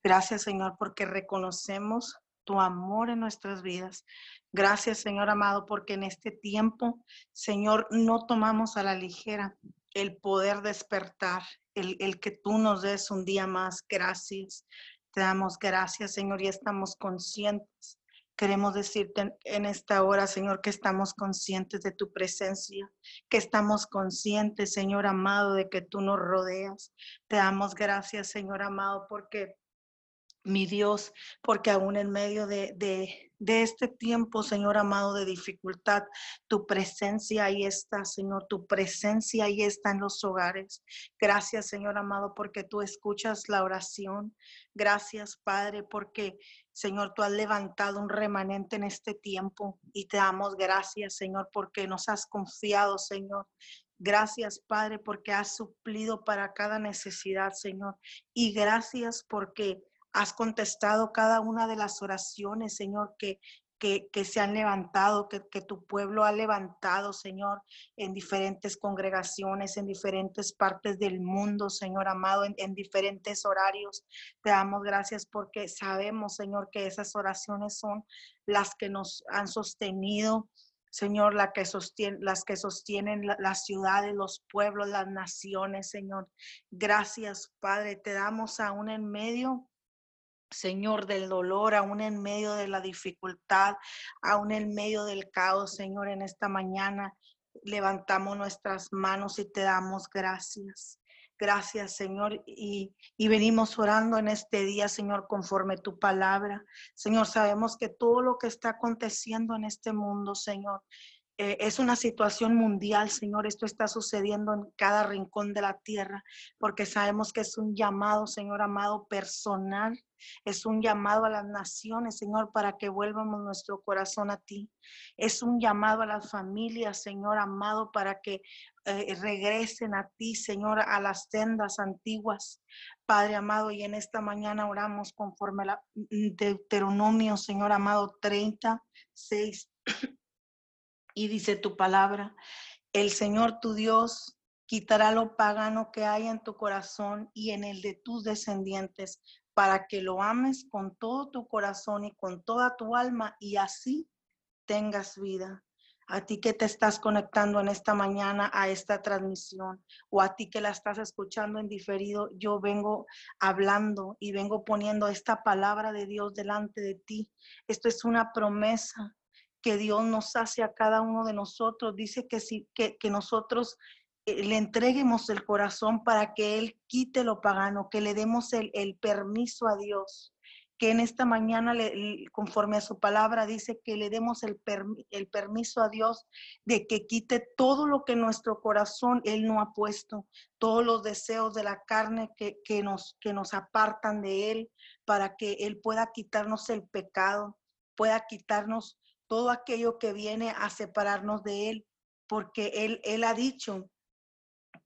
[SPEAKER 3] Gracias, Señor, porque reconocemos tu amor en nuestras vidas. Gracias, Señor amado, porque en este tiempo, Señor, no tomamos a la ligera el poder despertar, el, el que tú nos des un día más. Gracias. Te damos gracias, Señor, y estamos conscientes Queremos decirte en esta hora, Señor, que estamos conscientes de tu presencia, que estamos conscientes, Señor amado, de que tú nos rodeas. Te damos gracias, Señor amado, porque mi Dios, porque aún en medio de, de este tiempo, Señor amado, de dificultad. Tu presencia ahí está, Señor, tu presencia ahí está en los hogares. Gracias, Señor amado, porque tú escuchas la oración. Gracias, Padre, porque, Señor, tú has levantado un remanente en este tiempo y te damos gracias, Señor, porque nos has confiado, Señor. Gracias, Padre, porque has suplido para cada necesidad, Señor. Y gracias porque has contestado cada una de las oraciones, Señor, que, que, se han levantado, que, que, tu pueblo ha levantado, Señor, en diferentes congregaciones, en diferentes partes del mundo, Señor amado, en, en diferentes horarios. Te damos gracias porque sabemos, Señor, que esas oraciones son las que nos han sostenido, Señor, que las que sostienen las ciudades, los pueblos, las naciones, Señor. Gracias, Padre. Te damos aún en medio Señor, del dolor, aún en medio de la dificultad, aún en medio del caos, Señor, en esta mañana levantamos nuestras manos y te damos gracias. Gracias, Señor, y, y, venimos orando en este día, Señor, conforme tu palabra. Señor, sabemos que todo lo que está aconteciendo en este mundo, Señor, eh, es una situación mundial, Señor. Esto está sucediendo en cada rincón de la tierra, porque sabemos que es un llamado, Señor amado, personal. Es un llamado a las naciones, Señor, para que vuelvamos nuestro corazón a ti. Es un llamado a las familias, Señor amado, para que eh, regresen a ti, Señor, a las tendas antiguas. Padre amado, y en esta mañana oramos conforme a mm, Deuteronomio, Señor amado, 36. Y dice tu palabra, el Señor tu Dios quitará lo pagano que hay en tu corazón y en el de tus descendientes, para que lo ames con todo tu corazón y con toda tu alma y así tengas vida. A ti que te estás conectando en esta mañana a esta transmisión o a ti que la estás escuchando en diferido, yo vengo hablando y vengo poniendo esta palabra de Dios delante de ti. Esto es una promesa que Dios nos hace a cada uno de nosotros. Dice que, si, que, nosotros eh, le entreguemos el corazón para que Él quite lo pagano, que le demos el, permiso a Dios, que en esta mañana, conforme a su palabra, dice que le demos el, el permiso a Dios de que quite todo lo que nuestro corazón Él no ha puesto, todos los deseos de la carne que, que, nos, que nos apartan de Él, para que Él pueda quitarnos el pecado, pueda quitarnos todo aquello que viene a separarnos de Él, porque Él, Él ha dicho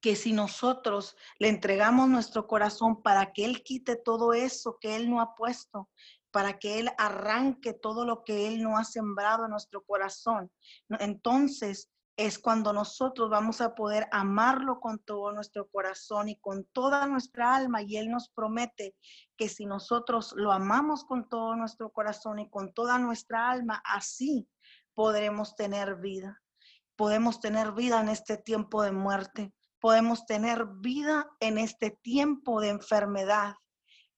[SPEAKER 3] que si nosotros le entregamos nuestro corazón para que Él quite todo eso que Él no ha puesto, para que Él arranque todo lo que Él no ha sembrado en nuestro corazón, entonces es cuando nosotros vamos a poder amarlo con todo nuestro corazón y con toda nuestra alma. Y Él nos promete que si nosotros lo amamos con todo nuestro corazón y con toda nuestra alma, así podremos tener vida. Podemos tener vida en este tiempo de muerte. Podemos tener vida en este tiempo de enfermedad.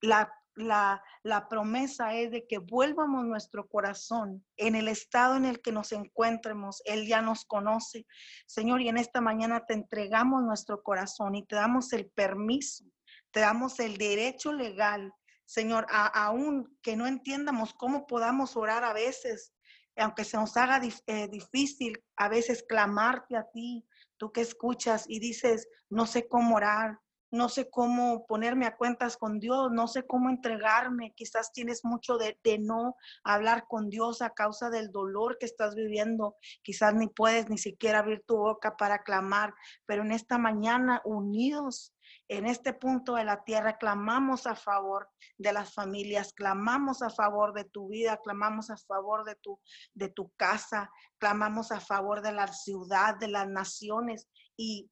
[SPEAKER 3] La la, promesa es de que vuelvamos nuestro corazón en el estado en el que nos encuentremos. Él ya nos conoce. Señor, y en esta mañana te entregamos nuestro corazón y te damos el permiso, te damos el derecho legal, Señor, aún que no entiendamos cómo podamos orar a veces, aunque se nos haga eh, difícil a veces clamarte a ti, tú que escuchas y dices, no sé cómo orar, no sé cómo ponerme a cuentas con Dios, no sé cómo entregarme, quizás tienes mucho de, no hablar con Dios a causa del dolor que estás viviendo, quizás ni puedes ni siquiera abrir tu boca para clamar, pero en esta mañana unidos en este punto de la tierra clamamos a favor de las familias, clamamos a favor de tu vida, clamamos a favor de tu, de tu casa, clamamos a favor de la ciudad, de las naciones y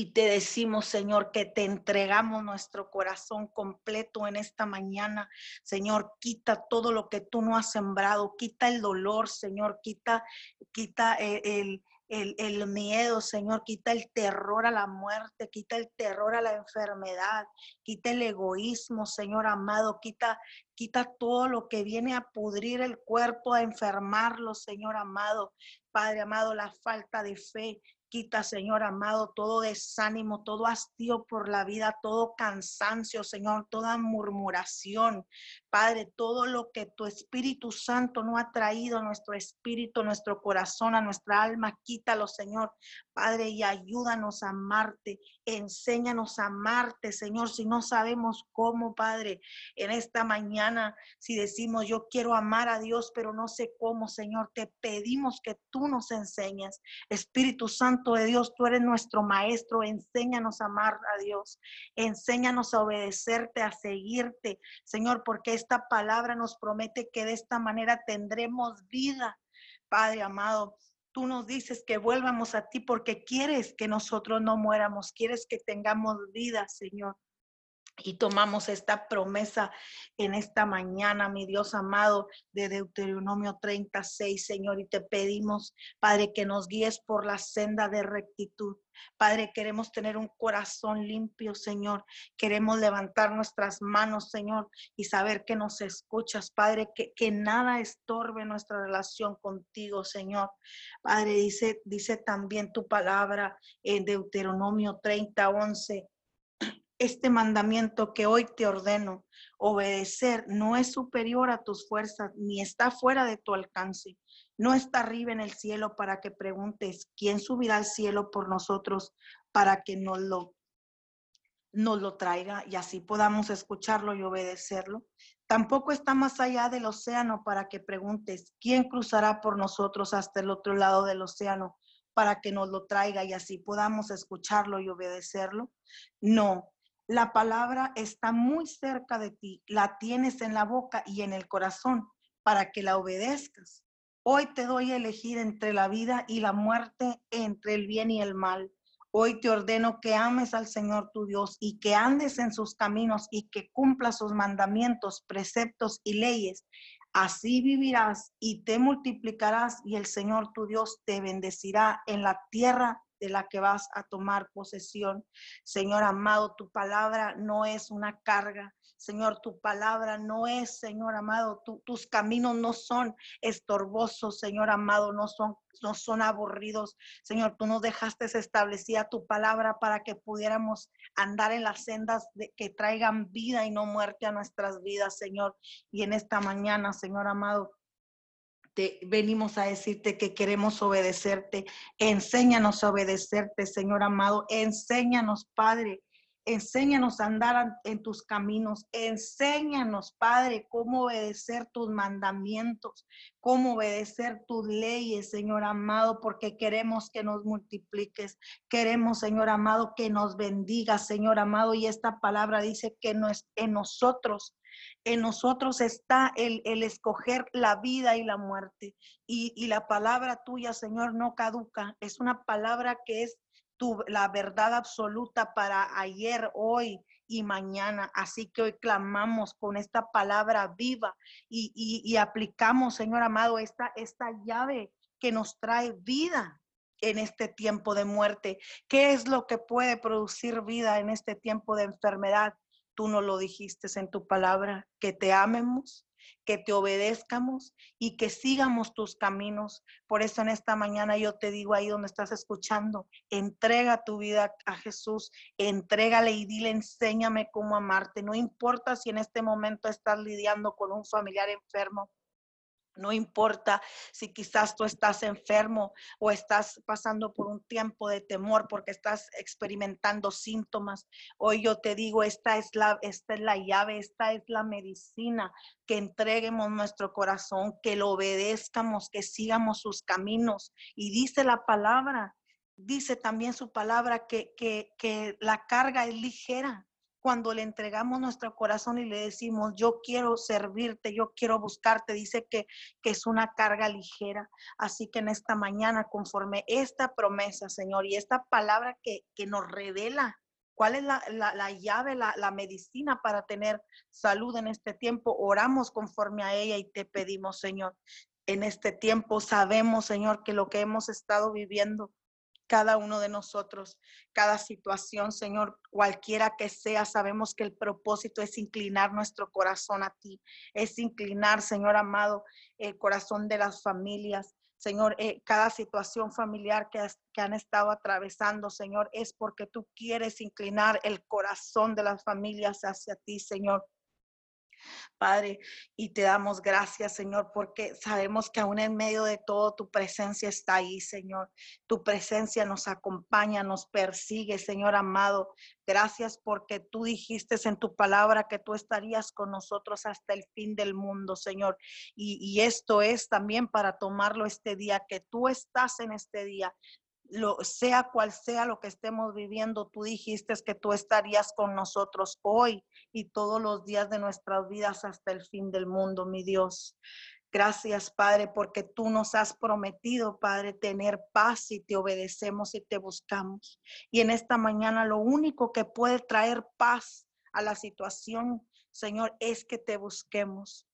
[SPEAKER 3] y te decimos, Señor, que te entregamos nuestro corazón completo en esta mañana. Señor, quita todo lo que tú no has sembrado, quita el dolor, Señor, quita, quita eh, el, el, el, miedo, Señor, quita el terror a la muerte, quita el terror a la enfermedad, quita el egoísmo, Señor amado, quita, quita todo lo que viene a pudrir el cuerpo, a enfermarlo, Señor amado. Padre amado, la falta de fe, Quita, Señor amado, todo desánimo, todo hastío por la vida, todo cansancio, Señor, toda murmuración. Padre, todo lo que tu Espíritu Santo no ha traído a nuestro espíritu, a nuestro corazón, a nuestra alma, quítalo, Señor. Padre, y ayúdanos a amarte. Enséñanos a amarte, Señor, si no sabemos cómo, Padre, en esta mañana, si decimos, yo quiero amar a Dios, pero no sé cómo, Señor, te pedimos que tú nos enseñes. Espíritu Santo de Dios, tú eres nuestro maestro, enséñanos a amar a Dios, enséñanos a obedecerte, a seguirte, Señor, porque esta palabra nos promete que de esta manera tendremos vida. Padre amado, Tú nos dices que vuelvamos a ti porque quieres que nosotros no muéramos, quieres que tengamos vida, Señor. Y tomamos esta promesa en esta mañana, mi Dios amado, de Deuteronomio 36, Señor, y te pedimos, Padre, que nos guíes por la senda de rectitud. Padre, queremos tener un corazón limpio, Señor. Queremos levantar nuestras manos, Señor, y saber que nos escuchas, Padre, que, que nada estorbe nuestra relación contigo, Señor. Padre, dice, dice también tu palabra en Deuteronomio 30, 11 este mandamiento que hoy te ordeno, obedecer, no es superior a tus fuerzas, ni está fuera de tu alcance. No está arriba en el cielo para que preguntes, ¿quién subirá al cielo por nosotros para que nos lo, nos lo traiga y así podamos escucharlo y obedecerlo? Tampoco está más allá del océano para que preguntes, ¿quién cruzará por nosotros hasta el otro lado del océano para que nos lo traiga y así podamos escucharlo y obedecerlo? No, la palabra está muy cerca de ti, la tienes en la boca y en el corazón para que la obedezcas. Hoy te doy a elegir entre la vida y la muerte, entre el bien y el mal. Hoy te ordeno que ames al Señor tu Dios y que andes en sus caminos y que cumplas sus mandamientos, preceptos y leyes. Así vivirás y te multiplicarás y el Señor tu Dios te bendecirá en la tierra de la que vas a tomar posesión. Señor amado, tu palabra no es una carga. Señor, tu palabra no es, Señor amado, tus caminos no son estorbosos, Señor amado, no son, no son aburridos. Señor, tú nos dejaste establecida tu palabra para que pudiéramos andar en las sendas que traigan vida y no muerte a nuestras vidas, Señor. Y en esta mañana, Señor amado, venimos a decirte que queremos obedecerte. Enséñanos a obedecerte, Señor amado. Enséñanos, Padre, Enséñanos a andar en tus caminos. Enséñanos, Padre, cómo obedecer tus mandamientos, cómo obedecer tus leyes, Señor amado, porque queremos que nos multipliques. Queremos, Señor amado, que nos bendigas, Señor amado. Y esta palabra dice que no es en nosotros en nosotros está el, escoger la vida y la muerte. Y, y, la palabra tuya, Señor, no caduca. Es una palabra que es la verdad absoluta para ayer, hoy y mañana. Así que hoy clamamos con esta palabra viva y, y, aplicamos, Señor amado, esta, esta llave que nos trae vida en este tiempo de muerte. ¿Qué es lo que puede producir vida en este tiempo de enfermedad? Tú no lo dijiste en tu palabra, que te amemos, que te obedezcamos y que sigamos tus caminos. Por eso en esta mañana yo te digo ahí donde estás escuchando, entrega tu vida a Jesús, entrégale y dile, enséñame cómo amarte. No importa si en este momento estás lidiando con un familiar enfermo, no importa si quizás tú estás enfermo o estás pasando por un tiempo de temor porque estás experimentando síntomas. Hoy yo te digo, esta es la, esta es la llave, esta es la medicina, que entreguemos nuestro corazón, que lo obedezcamos, que sigamos sus caminos. Y dice la palabra, dice también su palabra que, que, que la carga es ligera cuando le entregamos nuestro corazón y le decimos, yo quiero servirte, yo quiero buscarte, dice que, que es una carga ligera. Así que en esta mañana, conforme esta promesa, Señor, y esta palabra que, que nos revela cuál es la, la, llave, la, la, medicina para tener salud en este tiempo, oramos conforme a ella y te pedimos, Señor. En este tiempo sabemos, Señor, que lo que hemos estado viviendo cada uno de nosotros, cada situación, Señor, cualquiera que sea, sabemos que el propósito es inclinar nuestro corazón a ti, es inclinar, Señor amado, el corazón de las familias. Señor, eh, cada situación familiar que, que han estado atravesando, Señor, es porque tú quieres inclinar el corazón de las familias hacia ti, Señor. Padre, y te damos gracias, Señor, porque sabemos que aún en medio de todo tu presencia está ahí, Señor. Tu presencia nos acompaña, nos persigue, Señor amado. Gracias porque tú dijiste en tu palabra que tú estarías con nosotros hasta el fin del mundo, Señor. Y, y esto es también para tomarlo este día, que tú estás en este día lo, sea cual sea lo que estemos viviendo, tú dijiste que tú estarías con nosotros hoy y todos los días de nuestras vidas hasta el fin del mundo, mi Dios. Gracias, Padre, porque tú nos has prometido, Padre, tener paz y te obedecemos y te buscamos. Y en esta mañana lo único que puede traer paz a la situación, Señor, es que te busquemos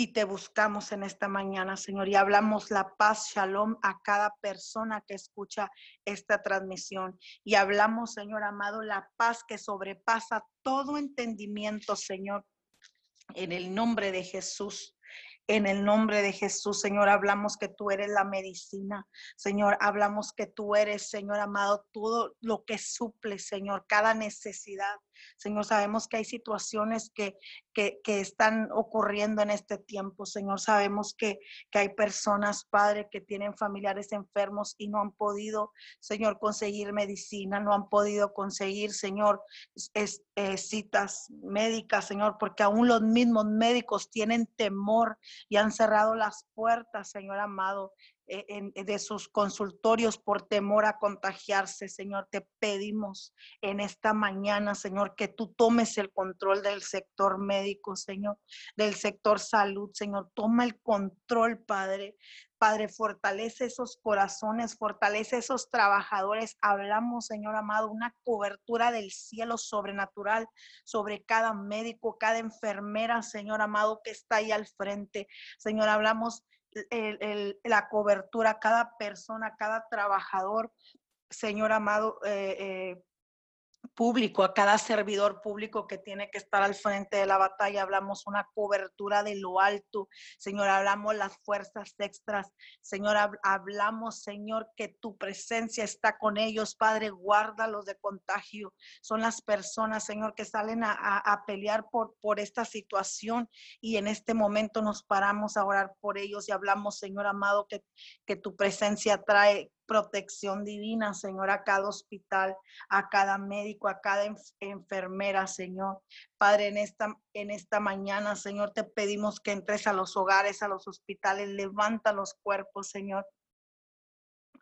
[SPEAKER 3] y te buscamos en esta mañana, Señor, y hablamos la paz, shalom, a cada persona que escucha esta transmisión. Y hablamos, Señor amado, la paz que sobrepasa todo entendimiento, Señor, en el nombre de Jesús. En el nombre de Jesús, Señor, hablamos que tú eres la medicina. Señor, hablamos que tú eres, Señor amado, todo lo que suple, Señor, cada necesidad. Señor, sabemos que hay situaciones que, que, están ocurriendo en este tiempo. Señor, sabemos que, que hay personas, Padre, que tienen familiares enfermos y no han podido, Señor, conseguir medicina, no han podido conseguir, Señor, eh, citas médicas, Señor, porque aún los mismos médicos tienen temor y han cerrado las puertas, Señor amado. Eh, de sus consultorios por temor a contagiarse, Señor. Te pedimos en esta mañana, Señor, que tú tomes el control del sector médico, Señor, del sector salud, Señor. Toma el control, Padre. Padre, fortalece esos corazones, fortalece esos trabajadores. Hablamos, Señor amado, una cobertura del cielo sobrenatural sobre cada médico, cada enfermera, Señor amado, que está ahí al frente. Señor, hablamos la cobertura, cada persona, cada trabajador, Señor amado, eh, eh, público, a cada servidor público que tiene que estar al frente de la batalla. Hablamos una cobertura de lo alto. Señor, hablamos las fuerzas extras. Señor, hablamos, Señor, que tu presencia está con ellos. Padre, guárdalos de contagio. Son las personas, Señor, que salen a, a pelear por, por esta situación y en este momento nos paramos a orar por ellos y hablamos, Señor amado, que, que tu presencia trae protección divina, Señor, a cada hospital, a cada médico, a cada enfermera, Señor. Padre, en esta, en esta mañana, Señor, te pedimos que entres a los hogares, a los hospitales, levanta los cuerpos, Señor.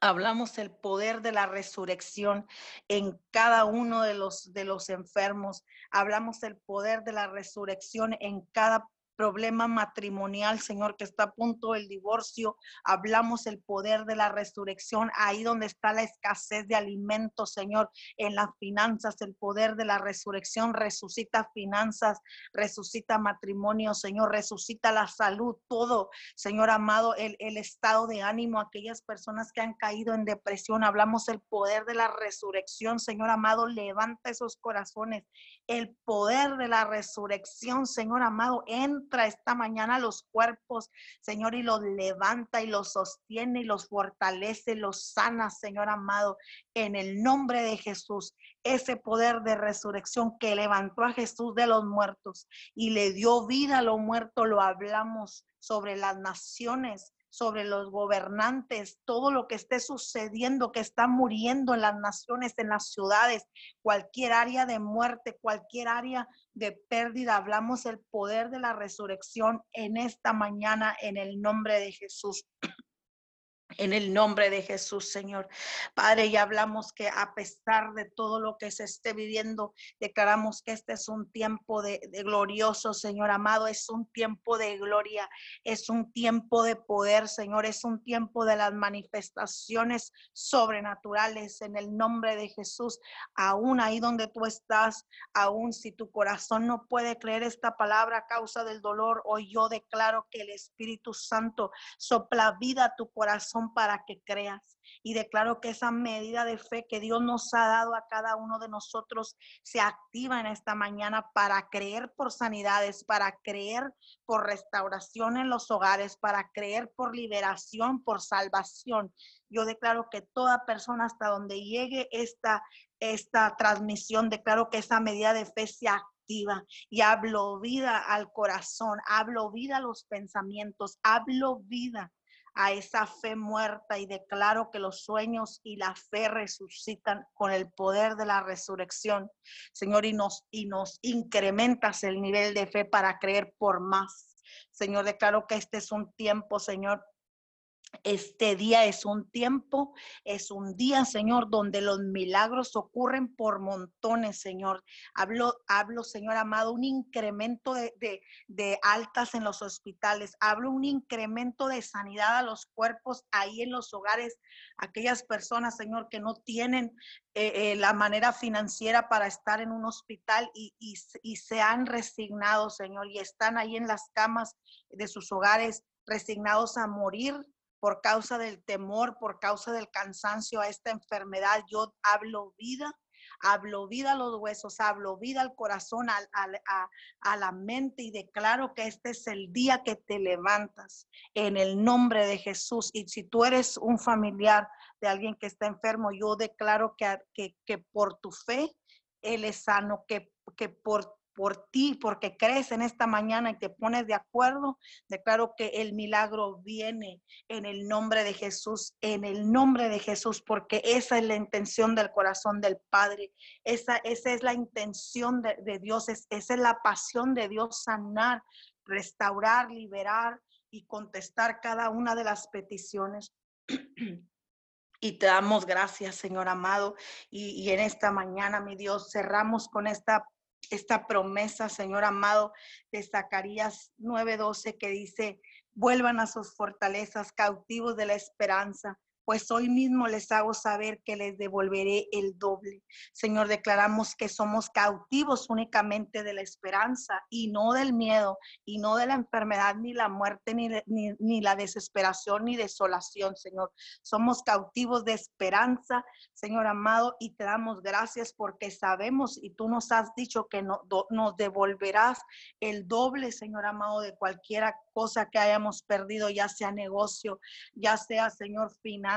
[SPEAKER 3] Hablamos el poder de la resurrección en cada uno de los, de los enfermos. Hablamos el poder de la resurrección en cada problema matrimonial, Señor, que está a punto del divorcio. Hablamos el poder de la resurrección, ahí donde está la escasez de alimentos, Señor, en las finanzas, el poder de la resurrección resucita finanzas, resucita matrimonio, Señor, resucita la salud, todo, Señor amado, el, el estado de ánimo, aquellas personas que han caído en depresión. Hablamos el poder de la resurrección, Señor amado, levanta esos corazones. El poder de la resurrección, Señor amado, en entra esta mañana los cuerpos, Señor, y los levanta y los sostiene y los fortalece, los sana, Señor amado, en el nombre de Jesús. Ese poder de resurrección que levantó a Jesús de los muertos y le dio vida a lo muerto, lo hablamos sobre las naciones, sobre los gobernantes, todo lo que esté sucediendo, que está muriendo en las naciones, en las ciudades, cualquier área de muerte, cualquier área de pérdida. Hablamos el poder de la resurrección en esta mañana en el nombre de Jesús. En el nombre de Jesús, Señor. Padre, ya hablamos que a pesar de todo lo que se esté viviendo, declaramos que este es un tiempo de, glorioso, Señor amado. Es un tiempo de gloria, es un tiempo de poder, Señor. Es un tiempo de las manifestaciones sobrenaturales en el nombre de Jesús. Aún ahí donde tú estás, aún si tu corazón no puede creer esta palabra a causa del dolor, hoy yo declaro que el Espíritu Santo sopla vida a tu corazón para que creas. Y declaro que esa medida de fe que Dios nos ha dado a cada uno de nosotros se activa en esta mañana para creer por sanidades, para creer por restauración en los hogares, para creer por liberación, por salvación. Yo declaro que toda persona hasta donde llegue esta, esta transmisión, declaro que esa medida de fe se activa y hablo vida al corazón, hablo vida a los pensamientos, hablo vida a esa fe muerta y declaro que los sueños y la fe resucitan con el poder de la resurrección, Señor, y nos, y nos incrementas el nivel de fe para creer por más. Señor, declaro que este es un tiempo, Señor, este día es un tiempo, es un día, Señor, donde los milagros ocurren por montones, Señor. Hablo, hablo Señor amado, un incremento de, de, altas en los hospitales. Hablo un incremento de sanidad a los cuerpos ahí en los hogares. Aquellas personas, Señor, que no tienen eh, eh, la manera financiera para estar en un hospital y, y se han resignado, Señor, y están ahí en las camas de sus hogares resignados a morir por causa del temor, por causa del cansancio a esta enfermedad. Yo hablo vida, hablo vida a los huesos, hablo vida al corazón, a, la mente y declaro que este es el día que te levantas en el nombre de Jesús. Y si tú eres un familiar de alguien que está enfermo, yo declaro que, que, que por tu fe Él es sano, que, que por por ti, porque crees en esta mañana y te pones de acuerdo, declaro que el milagro viene en el nombre de Jesús, en el nombre de Jesús, porque esa es la intención del corazón del Padre, esa, esa es la intención de, Dios, esa es la pasión de Dios, sanar, restaurar, liberar y contestar cada una de las peticiones. Y te damos gracias, Señor amado. Y, y, en esta mañana, mi Dios, cerramos con esta esta promesa, Señor amado, de Zacarías 9:12 que dice, vuelvan a sus fortalezas, cautivos de la esperanza, pues hoy mismo les hago saber que les devolveré el doble. Señor, declaramos que somos cautivos únicamente de la esperanza y no del miedo, y no de la enfermedad, ni la muerte, ni, ni, la desesperación, ni desolación, Señor. Somos cautivos de esperanza, Señor amado, y te damos gracias porque sabemos y tú nos has dicho que no, nos devolverás el doble, Señor amado, de cualquiera cosa que hayamos perdido, ya sea negocio, ya sea, Señor, final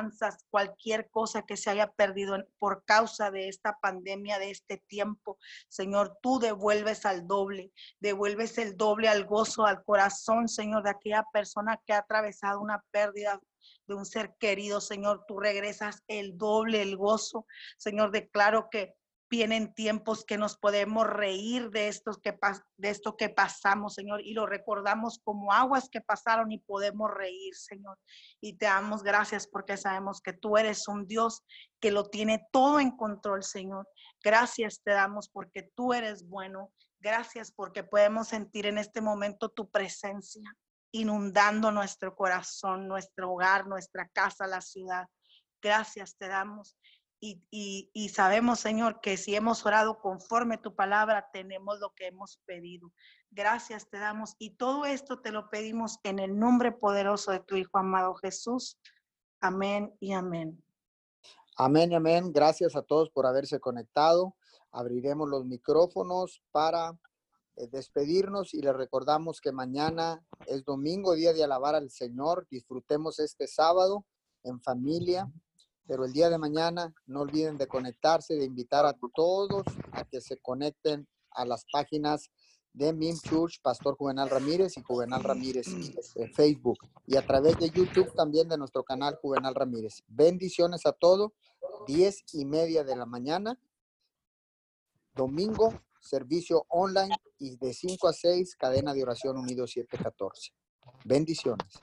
[SPEAKER 3] cualquier cosa que se haya perdido por causa de esta pandemia, de este tiempo. Señor, tú devuelves al doble, devuelves el doble al gozo, al corazón, Señor, de aquella persona que ha atravesado una pérdida de un ser querido, Señor, tú regresas el doble, el gozo. Señor, declaro que vienen tiempos que nos podemos reír de, estos que, de esto que pasamos, Señor, y lo recordamos como aguas que pasaron y podemos reír, Señor. Y te damos gracias porque sabemos que tú eres un Dios que lo tiene todo en control, Señor. Gracias te damos porque tú eres bueno. Gracias porque podemos sentir en este momento tu presencia inundando nuestro corazón, nuestro hogar, nuestra casa, la ciudad. Gracias te damos y, sabemos, Señor, que si hemos orado conforme tu palabra, tenemos lo que hemos pedido. Gracias te damos y todo esto te lo pedimos en el nombre poderoso de tu Hijo amado Jesús. Amén y amén.
[SPEAKER 1] Amén y amén. Gracias a todos por haberse conectado. Abriremos los micrófonos para eh, despedirnos y les recordamos que mañana es domingo, día de alabar al Señor. Disfrutemos este sábado en familia pero el día de mañana no olviden de conectarse, de invitar a todos a que se conecten a las páginas de Mim Church, Pastor Juvenal Ramírez y Juvenal Ramírez en Facebook y a través de YouTube también de nuestro canal Juvenal Ramírez. Bendiciones a todos. Diez y media de la mañana, domingo, servicio online y de 5 a 6, cadena de oración unido 714. Bendiciones.